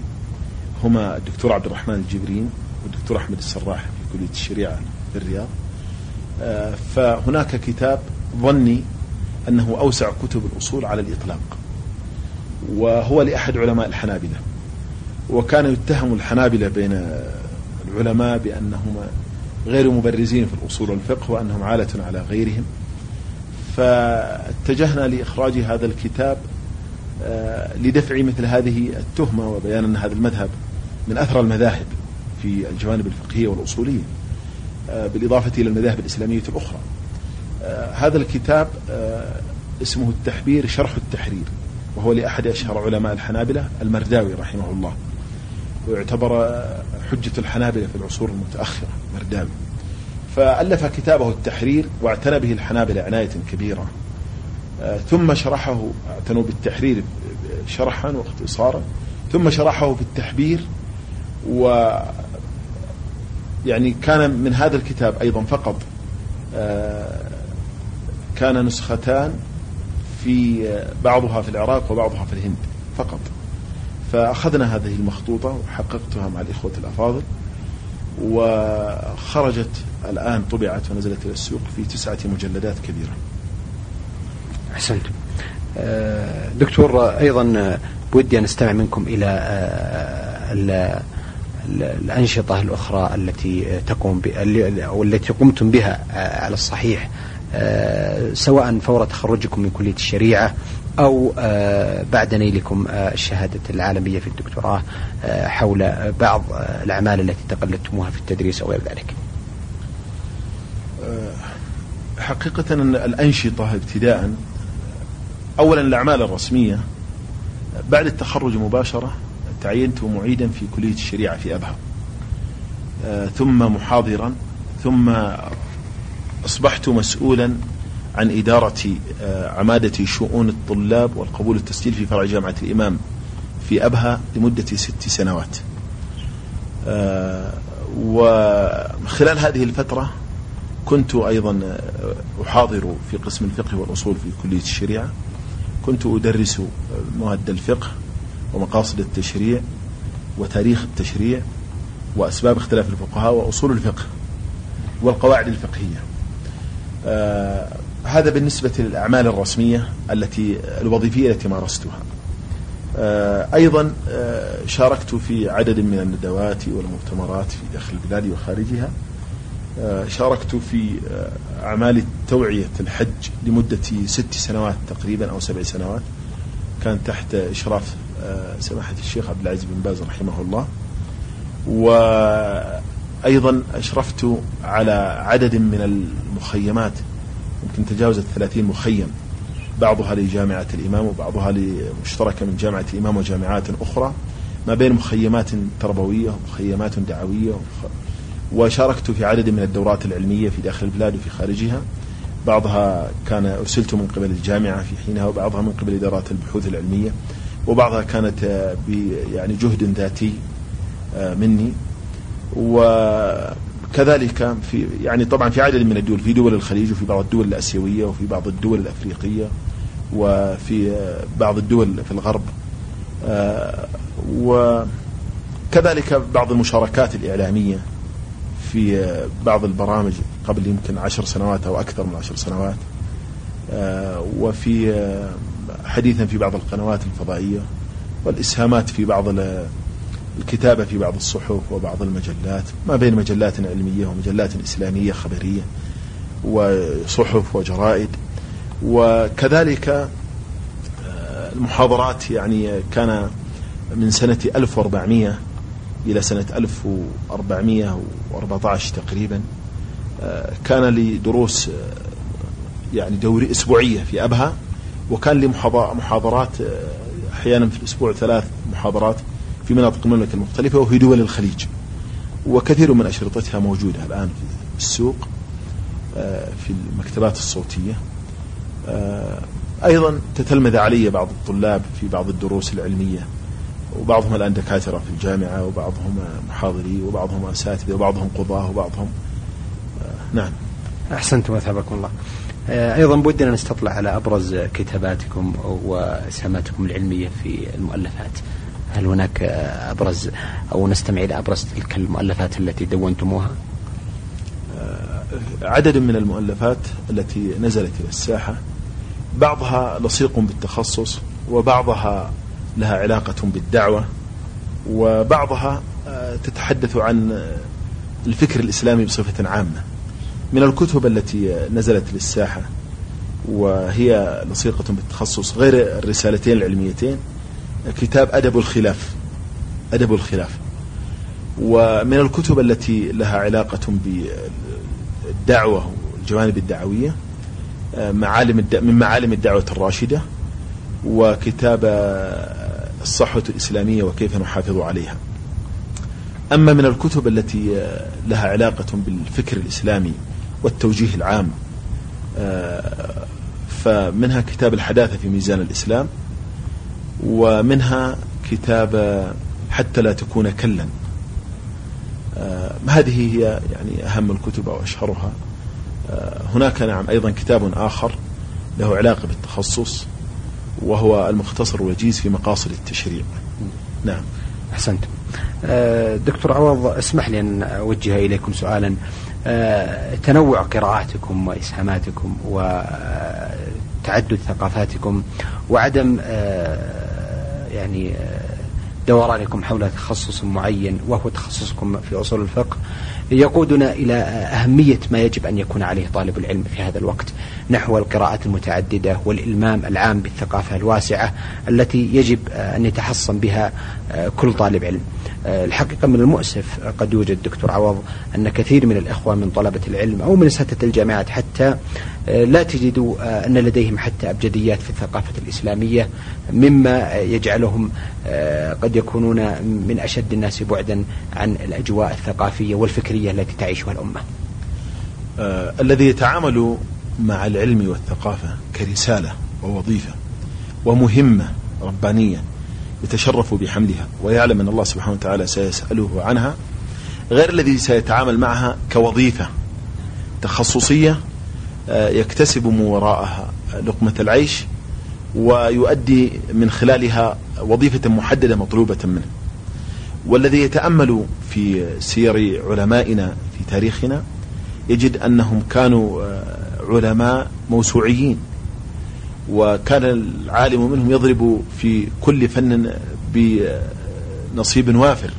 هما الدكتور عبد الرحمن الجبرين والدكتور أحمد السراح في كلية الشريعة في الرياض فهناك كتاب ظني أنه أوسع كتب الأصول على الإطلاق وهو لأحد علماء الحنابلة وكان يتهم الحنابلة بين العلماء بأنهم غير مبرزين في الأصول والفقه وأنهم عالة على غيرهم. فاتجهنا لإخراج هذا الكتاب لدفع مثل هذه التهمة وبيان أن هذا المذهب من أثرى المذاهب في الجوانب الفقهية والأصولية بالإضافة إلى المذاهب الإسلامية الأخرى. هذا الكتاب اسمه التحبير شرح التحرير وهو لأحد أشهر علماء الحنابلة المرداوي رحمه الله. ويعتبر حجة الحنابلة في العصور المتأخرة مرداوي فألف كتابه التحرير واعتنى به الحنابلة عناية كبيرة. ثم شرحه اعتنوا بالتحرير شرحا واختصارا. ثم شرحه في التحبير و يعني كان من هذا الكتاب أيضا فقط كان نسختان في بعضها في العراق وبعضها في الهند فقط. فأخذنا هذه المخطوطة وحققتها مع الإخوة الأفاضل وخرجت الآن طبعت ونزلت إلى السوق في تسعة مجلدات كبيرة. أحسنت. دكتور أيضا بودي أن أستمع منكم إلى الأنشطة الأخرى التي تقوم أو التي قمتم بها على الصحيح سواء فور تخرجكم من كلية الشريعة أو بعد نيلكم الشهادة العالمية في الدكتوراه حول بعض الأعمال التي تقلدتموها في التدريس أو غير ذلك. حقيقة الأنشطة ابتداء أولا الأعمال الرسمية بعد التخرج مباشرة تعينت معيدا في كلية الشريعة في أبها ثم محاضرا ثم أصبحت مسؤولا عن إدارة عمادة شؤون الطلاب والقبول التسجيل في فرع جامعة الإمام في أبها لمدة ست سنوات. وخلال هذه الفترة كنت أيضا أحاضر في قسم الفقه والأصول في كلية الشريعة. كنت أدرس مواد الفقه ومقاصد التشريع وتاريخ التشريع وأسباب اختلاف الفقهاء وأصول الفقه والقواعد الفقهية. آه هذا بالنسبة للأعمال الرسمية التي الوظيفية التي مارستها. آه أيضا آه شاركت في عدد من الندوات والمؤتمرات في داخل البلاد وخارجها. آه شاركت في أعمال توعية الحج لمدة ست سنوات تقريبا أو سبع سنوات. كان تحت إشراف سماحة الشيخ عبد العزيز بن باز رحمه الله. وأيضا أشرفت على عدد من المخيمات يمكن تجاوزت 30 مخيم. بعضها لجامعة الإمام وبعضها مشتركة من جامعة الإمام وجامعات أخرى. ما بين مخيمات تربوية ومخيمات دعوية. وشاركت في عدد من الدورات العلمية في داخل البلاد وفي خارجها. بعضها كان أرسلت من قبل الجامعة في حينها وبعضها من قبل إدارات البحوث العلمية. وبعضها كانت يعني جهد ذاتي مني. وكذلك في يعني طبعا في عدد من الدول في دول الخليج وفي بعض الدول الآسيوية وفي بعض الدول الأفريقية وفي بعض الدول في الغرب. وكذلك بعض المشاركات الإعلامية في بعض البرامج قبل يمكن عشر سنوات أو أكثر من عشر سنوات. وفي حديثا في بعض القنوات الفضائية والإسهامات في بعض الكتابة في بعض الصحف وبعض المجلات ما بين مجلات علمية ومجلات إسلامية خبرية وصحف وجرائد. وكذلك المحاضرات يعني كان من سنة 1400 إلى سنة 1414 تقريبا كان لي دروس يعني دوري أسبوعية في أبها وكان لي محاضرات أحيانا في الأسبوع ثلاث محاضرات. في مناطق المملكة المختلفة وفي دول الخليج. وكثير من أشرطتها موجودة الآن في السوق في المكتبات الصوتية. أيضا تتلمذ علي بعض الطلاب في بعض الدروس العلمية وبعضهم الآن دكاترة في الجامعة وبعضهم محاضري وبعضهم أساتذة وبعضهم قضاة وبعضهم نعم. أحسنتم أثابكم الله. أيضا بودنا نستطلع على أبرز كتاباتكم وإسهاماتكم العلمية في المؤلفات. هل هناك أبرز أو نستمع إلى أبرز تلك المؤلفات التي دونتموها؟ عدد من المؤلفات التي نزلت إلى الساحة بعضها لصيق بالتخصص وبعضها لها علاقة بالدعوة وبعضها تتحدث عن الفكر الإسلامي بصفة عامة. من الكتب التي نزلت للساحة وهي لصيقة بالتخصص غير الرسالتين العلميتين كتاب أدب الخلاف أدب الخلاف. ومن الكتب التي لها علاقة بالدعوة والجوانب الدعوية معالم من معالم الدعوة الراشدة وكتاب الصحوة الإسلامية وكيف نحافظ عليها. أما من الكتب التي لها علاقة بالفكر الإسلامي والتوجيه العام فمنها كتاب الحداثة في ميزان الإسلام. ومنها كتاب حتى لا تكون كلا. هذه هي يعني أهم الكتب أو أشهرها. هناك نعم أيضا كتاب آخر له علاقة بالتخصص وهو المختصر الوجيز في مقاصد التشريع. نعم. أحسنتم دكتور عوض اسمح لي أن أوجه إليكم سؤالا. تنوع قراءاتكم وإسهاماتكم وتعدد ثقافاتكم وعدم يعني دورانكم حول تخصص معين وهو تخصصكم في أصول الفقه. يقودنا إلى أهمية ما يجب أن يكون عليه طالب العلم في هذا الوقت نحو القراءات المتعددة والإلمام العام بالثقافة الواسعة التي يجب أن يتحصن بها كل طالب علم. الحقيقة من المؤسف قد يوجد دكتور عوض أن كثير من الإخوة من طلبة العلم أو من أساتذة الجامعات حتى لا تجد أن لديهم حتى أبجديات في الثقافة الإسلامية مما يجعلهم قد يكونون من أشد الناس بعدا عن الأجواء الثقافية والفكرية التي تعيشها الأمة. آه الذي يتعامل مع العلم والثقافة كرسالة ووظيفة ومهمة ربانية يتشرف بحملها ويعلم أن الله سبحانه وتعالى سيسأله عنها غير الذي سيتعامل معها كوظيفة تخصصية يكتسب من وراءها لقمة العيش ويؤدي من خلالها وظيفة محددة مطلوبة منه. والذي يتأمل في سير علمائنا في تاريخنا يجد أنهم كانوا علماء موسوعيين وكان العالم منهم يضرب في كل فن بنصيب وافر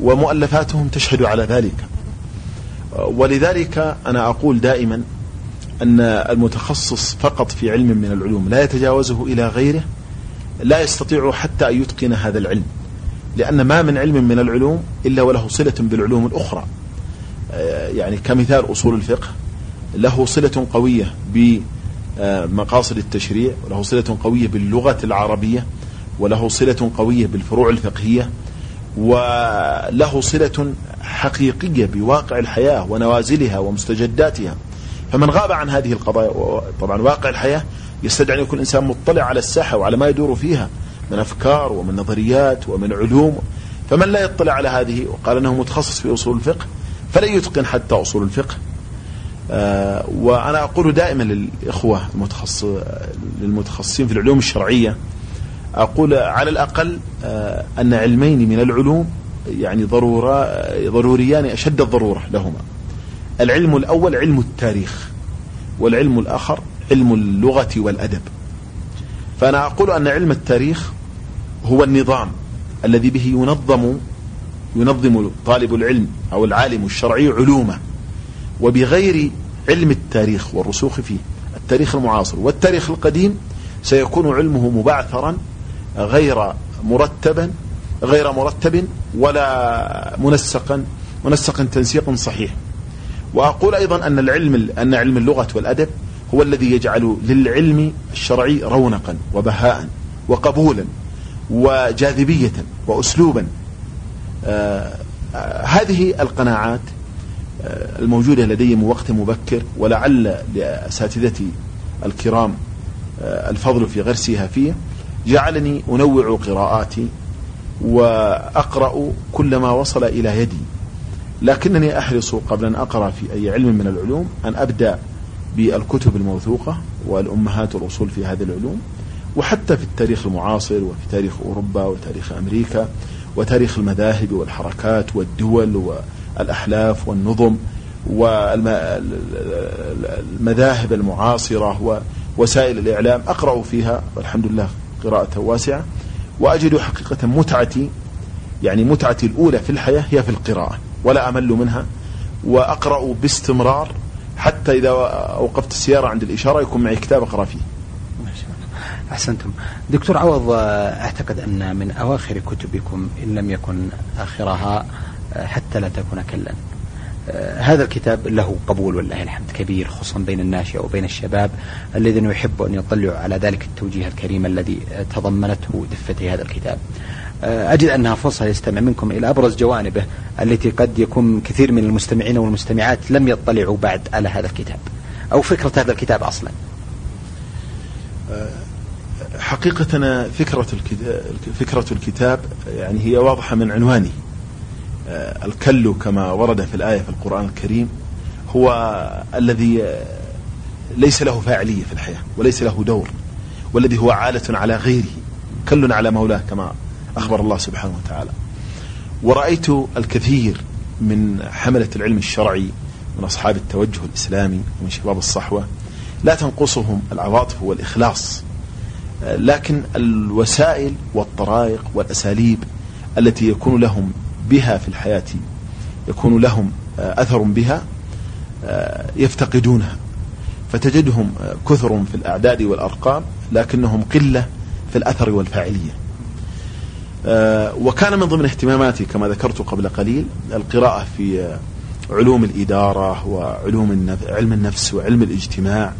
ومؤلفاتهم تشهد على ذلك. ولذلك أنا أقول دائما أن المتخصص فقط في علم من العلوم لا يتجاوزه إلى غيره لا يستطيع حتى أن يتقن هذا العلم لأن ما من علم من العلوم إلا وله صلة بالعلوم الأخرى. يعني كمثال أصول الفقه له صلة قوية بمقاصد التشريع وله صلة قوية باللغة العربية وله صلة قوية بالفروع الفقهية وله صلة حقيقية بواقع الحياة ونوازلها ومستجداتها. فمن غاب عن هذه القضايا طبعا واقع الحياة يستدعي أن يكون الإنسان مطلع على الساحة وعلى ما يدور فيها من أفكار ومن نظريات ومن علوم. فمن لا يطلع على هذه وقال أنه متخصص في أصول الفقه فلن يتقن حتى أصول الفقه. آه وأنا أقول دائما للإخوة المتخصص للمتخصصين في العلوم الشرعية أقول على الأقل آه أن علمين من العلوم يعني ضرورة ضروريان أشد الضرورة لهما. العلم الأول علم التاريخ والعلم الآخر علم اللغة والأدب. فأنا أقول أن علم التاريخ هو النظام الذي به ينظم ينظم طالب العلم أو العالم الشرعي علومه. وبغير علم التاريخ والرسوخ فيه التاريخ المعاصر والتاريخ القديم سيكون علمه مبعثرا غير مرتبا غير مرتب ولا منسقا منسقا تنسيقا صحيح. وأقول أيضا أن العلم أن علم اللغة والأدب هو الذي يجعل للعلم الشرعي رونقا وبهاء وقبولا وجاذبية وأسلوبا. آه آه هذه القناعات الموجودة لدي من وقت مبكر ولعل لأساتذتي الكرام الفضل في غرسها فيه. جعلني أنوع قراءاتي وأقرأ كل ما وصل إلى يدي. لكنني أحرص قبل أن أقرأ في أي علم من العلوم أن أبدأ بالكتب الموثوقة والأمهات الأصول في هذه العلوم. وحتى في التاريخ المعاصر وفي تاريخ أوروبا وتاريخ أمريكا وتاريخ المذاهب والحركات والدول والأحلاف والنظم والمذاهب المعاصرة ووسائل الإعلام أقرأ فيها والحمد لله قراءة واسعة. وأجد حقيقة متعتي يعني متعتي الأولى في الحياة هي في القراءة ولا أمل منها. وأقرأ باستمرار حتى إذا أوقفت السيارة عند الإشارة يكون معي كتاب أقرأ فيه. أحسنتم. دكتور عوض أعتقد أن من أواخر كتبكم إن لم يكن آخرها حتى لا تكون كلا. هذا الكتاب له قبول والله الحمد كبير خصوصا بين الناشئة وبين الشباب الذين يحب أن يطلعوا على ذلك التوجيه الكريم الذي تضمنته دفة هذا الكتاب. أجد أنها فرصة يستمع منكم إلى أبرز جوانبه التي قد يكون كثير من المستمعين والمستمعات لم يطلعوا بعد على هذا الكتاب أو فكرة هذا الكتاب أصلا. حقيقة فكرة الكتاب, فكرة الكتاب يعني هي واضحة من عنوانه الكل كما ورد في الآية في القرآن الكريم هو الذي ليس له فاعلية في الحياة وليس له دور والذي هو عالة على غيره كل على مولاه كما أخبر الله سبحانه وتعالى. ورأيت الكثير من حملة العلم الشرعي من أصحاب التوجه الإسلامي ومن شباب الصحوة لا تنقصهم العواطف والإخلاص لكن الوسائل والطرائق والأساليب التي يكون لهم بها في الحياة يكون لهم أثر بها يفتقدونها فتجدهم كثر في الأعداد والأرقام لكنهم قلة في الأثر والفاعلية. وكان من ضمن اهتماماتي كما ذكرت قبل قليل القراءة في علوم الإدارة وعلوم علم النفس وعلم الاجتماع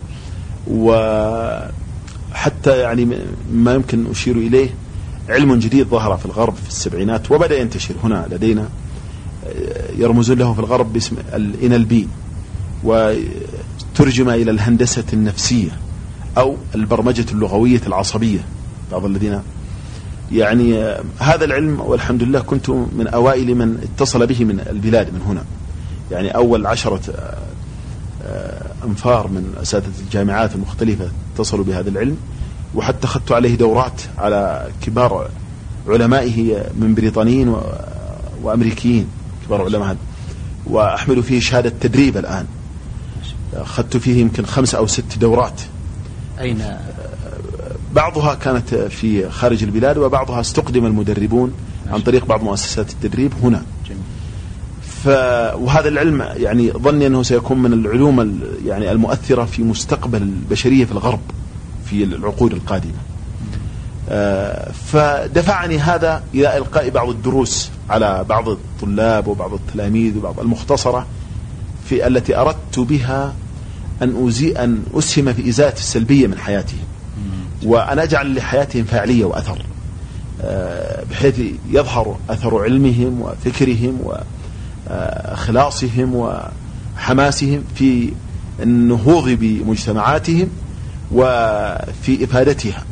وحتى يعني ما يمكن أشير إليه علم جديد ظهر في الغرب في السبعينات وبدأ ينتشر هنا لدينا يرمزون له في الغرب باسم الانلبي وترجم إلى الهندسة النفسية أو البرمجة اللغوية العصبية بعض الذين يعني هذا العلم والحمد لله كنت من أوائل من اتصل به من البلاد من هنا. يعني أول عشرة أنفار من أساتذة الجامعات المختلفة اتصلوا بهذا العلم. وحتى أخذت عليه دورات على كبار علمائه من بريطانيين وأمريكيين كبار علماء. وأحمل فيه شهادة تدريب الآن. أخذت فيه يمكن خمس أو ست دورات. أين؟ بعضها كانت في خارج البلاد وبعضها استقدم المدربون عن طريق بعض مؤسسات التدريب هنا. جميل. ف وهذا العلم يعني ظني أنه سيكون من العلوم يعني المؤثرة في مستقبل البشرية في الغرب. في العقود القادمة. آه، فدفعني هذا إلى إلقاء بعض الدروس على بعض الطلاب وبعض التلاميذ وبعض المختصرة في التي أردت بها أن أزي أن أسهم في إزالة السلبية من حياتهم. وأن أجعل لحياتهم فاعلية وأثر. آه، بحيث يظهر أثر علمهم وفكرهم واخلاصهم وحماسهم في النهوض بمجتمعاتهم وفي افادتها.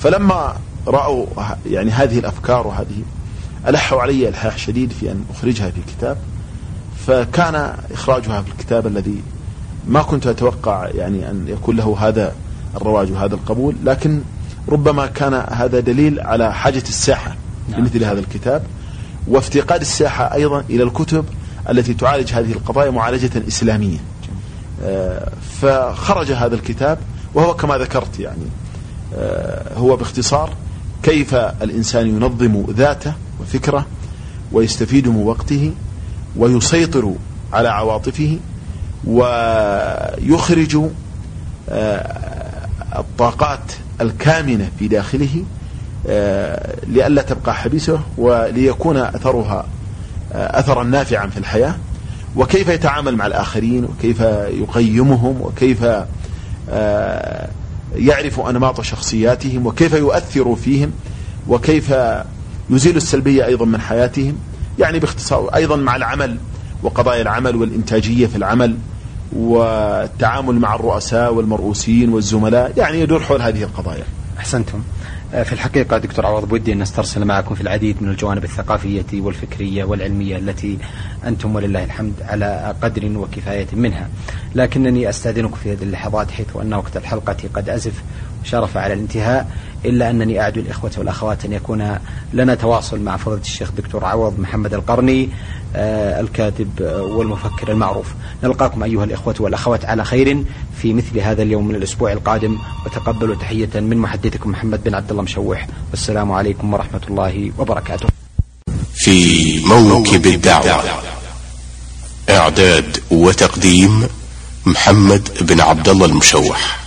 فلما رأوا يعني هذه الأفكار وهذه ألحوا علي إلحاح شديد في أن أخرجها في كتاب فكان إخراجها في الكتاب الذي ما كنت أتوقع يعني أن يكون له هذا الرواج وهذا القبول لكن ربما كان هذا دليل على حاجة الساحة نعم. لمثل هذا الكتاب وافتقاد الساحة أيضا إلى الكتب التي تعالج هذه القضايا معالجة إسلامية آه، فخرج هذا الكتاب وهو كما ذكرت يعني آه، هو باختصار كيف الإنسان ينظم ذاته وفكره ويستفيد من وقته ويسيطر على عواطفه ويخرج آه، الطاقات الكامنة في داخله آه، لئلا تبقى حبيسة وليكون أثرها أثرا نافعا في الحياة. وكيف يتعامل مع الآخرين وكيف يقيمهم وكيف يعرف أنماط شخصياتهم وكيف يؤثر فيهم وكيف يزيل السلبية أيضا من حياتهم يعني باختصار أيضا مع العمل وقضايا العمل والإنتاجية في العمل والتعامل مع الرؤساء والمرؤوسين والزملاء يعني يدور حول هذه القضايا. أحسنتم. آه، في الحقيقة دكتور عوض بودي أن نسترسل معكم في العديد من الجوانب الثقافية والفكرية والعلمية التي أنتم ولله الحمد على قدر وكفاية منها. لكنني أستأذنكم في هذه اللحظات حيث أن وقت الحلقة قد أزف. شرف على الانتهاء إلا أنني أعد الإخوة والأخوات أن يكون لنا تواصل مع فضيلة الشيخ دكتور عوض محمد القرني آه، الكاتب والمفكر المعروف. نلقاكم أيها الإخوة والأخوات على خير في مثل هذا اليوم من الأسبوع القادم وتقبلوا تحية من محدثكم محمد بن عبد الله مشوح. والسلام عليكم ورحمة الله وبركاته. في موكب الدعوة إعداد وتقديم محمد بن عبد الله المشوح.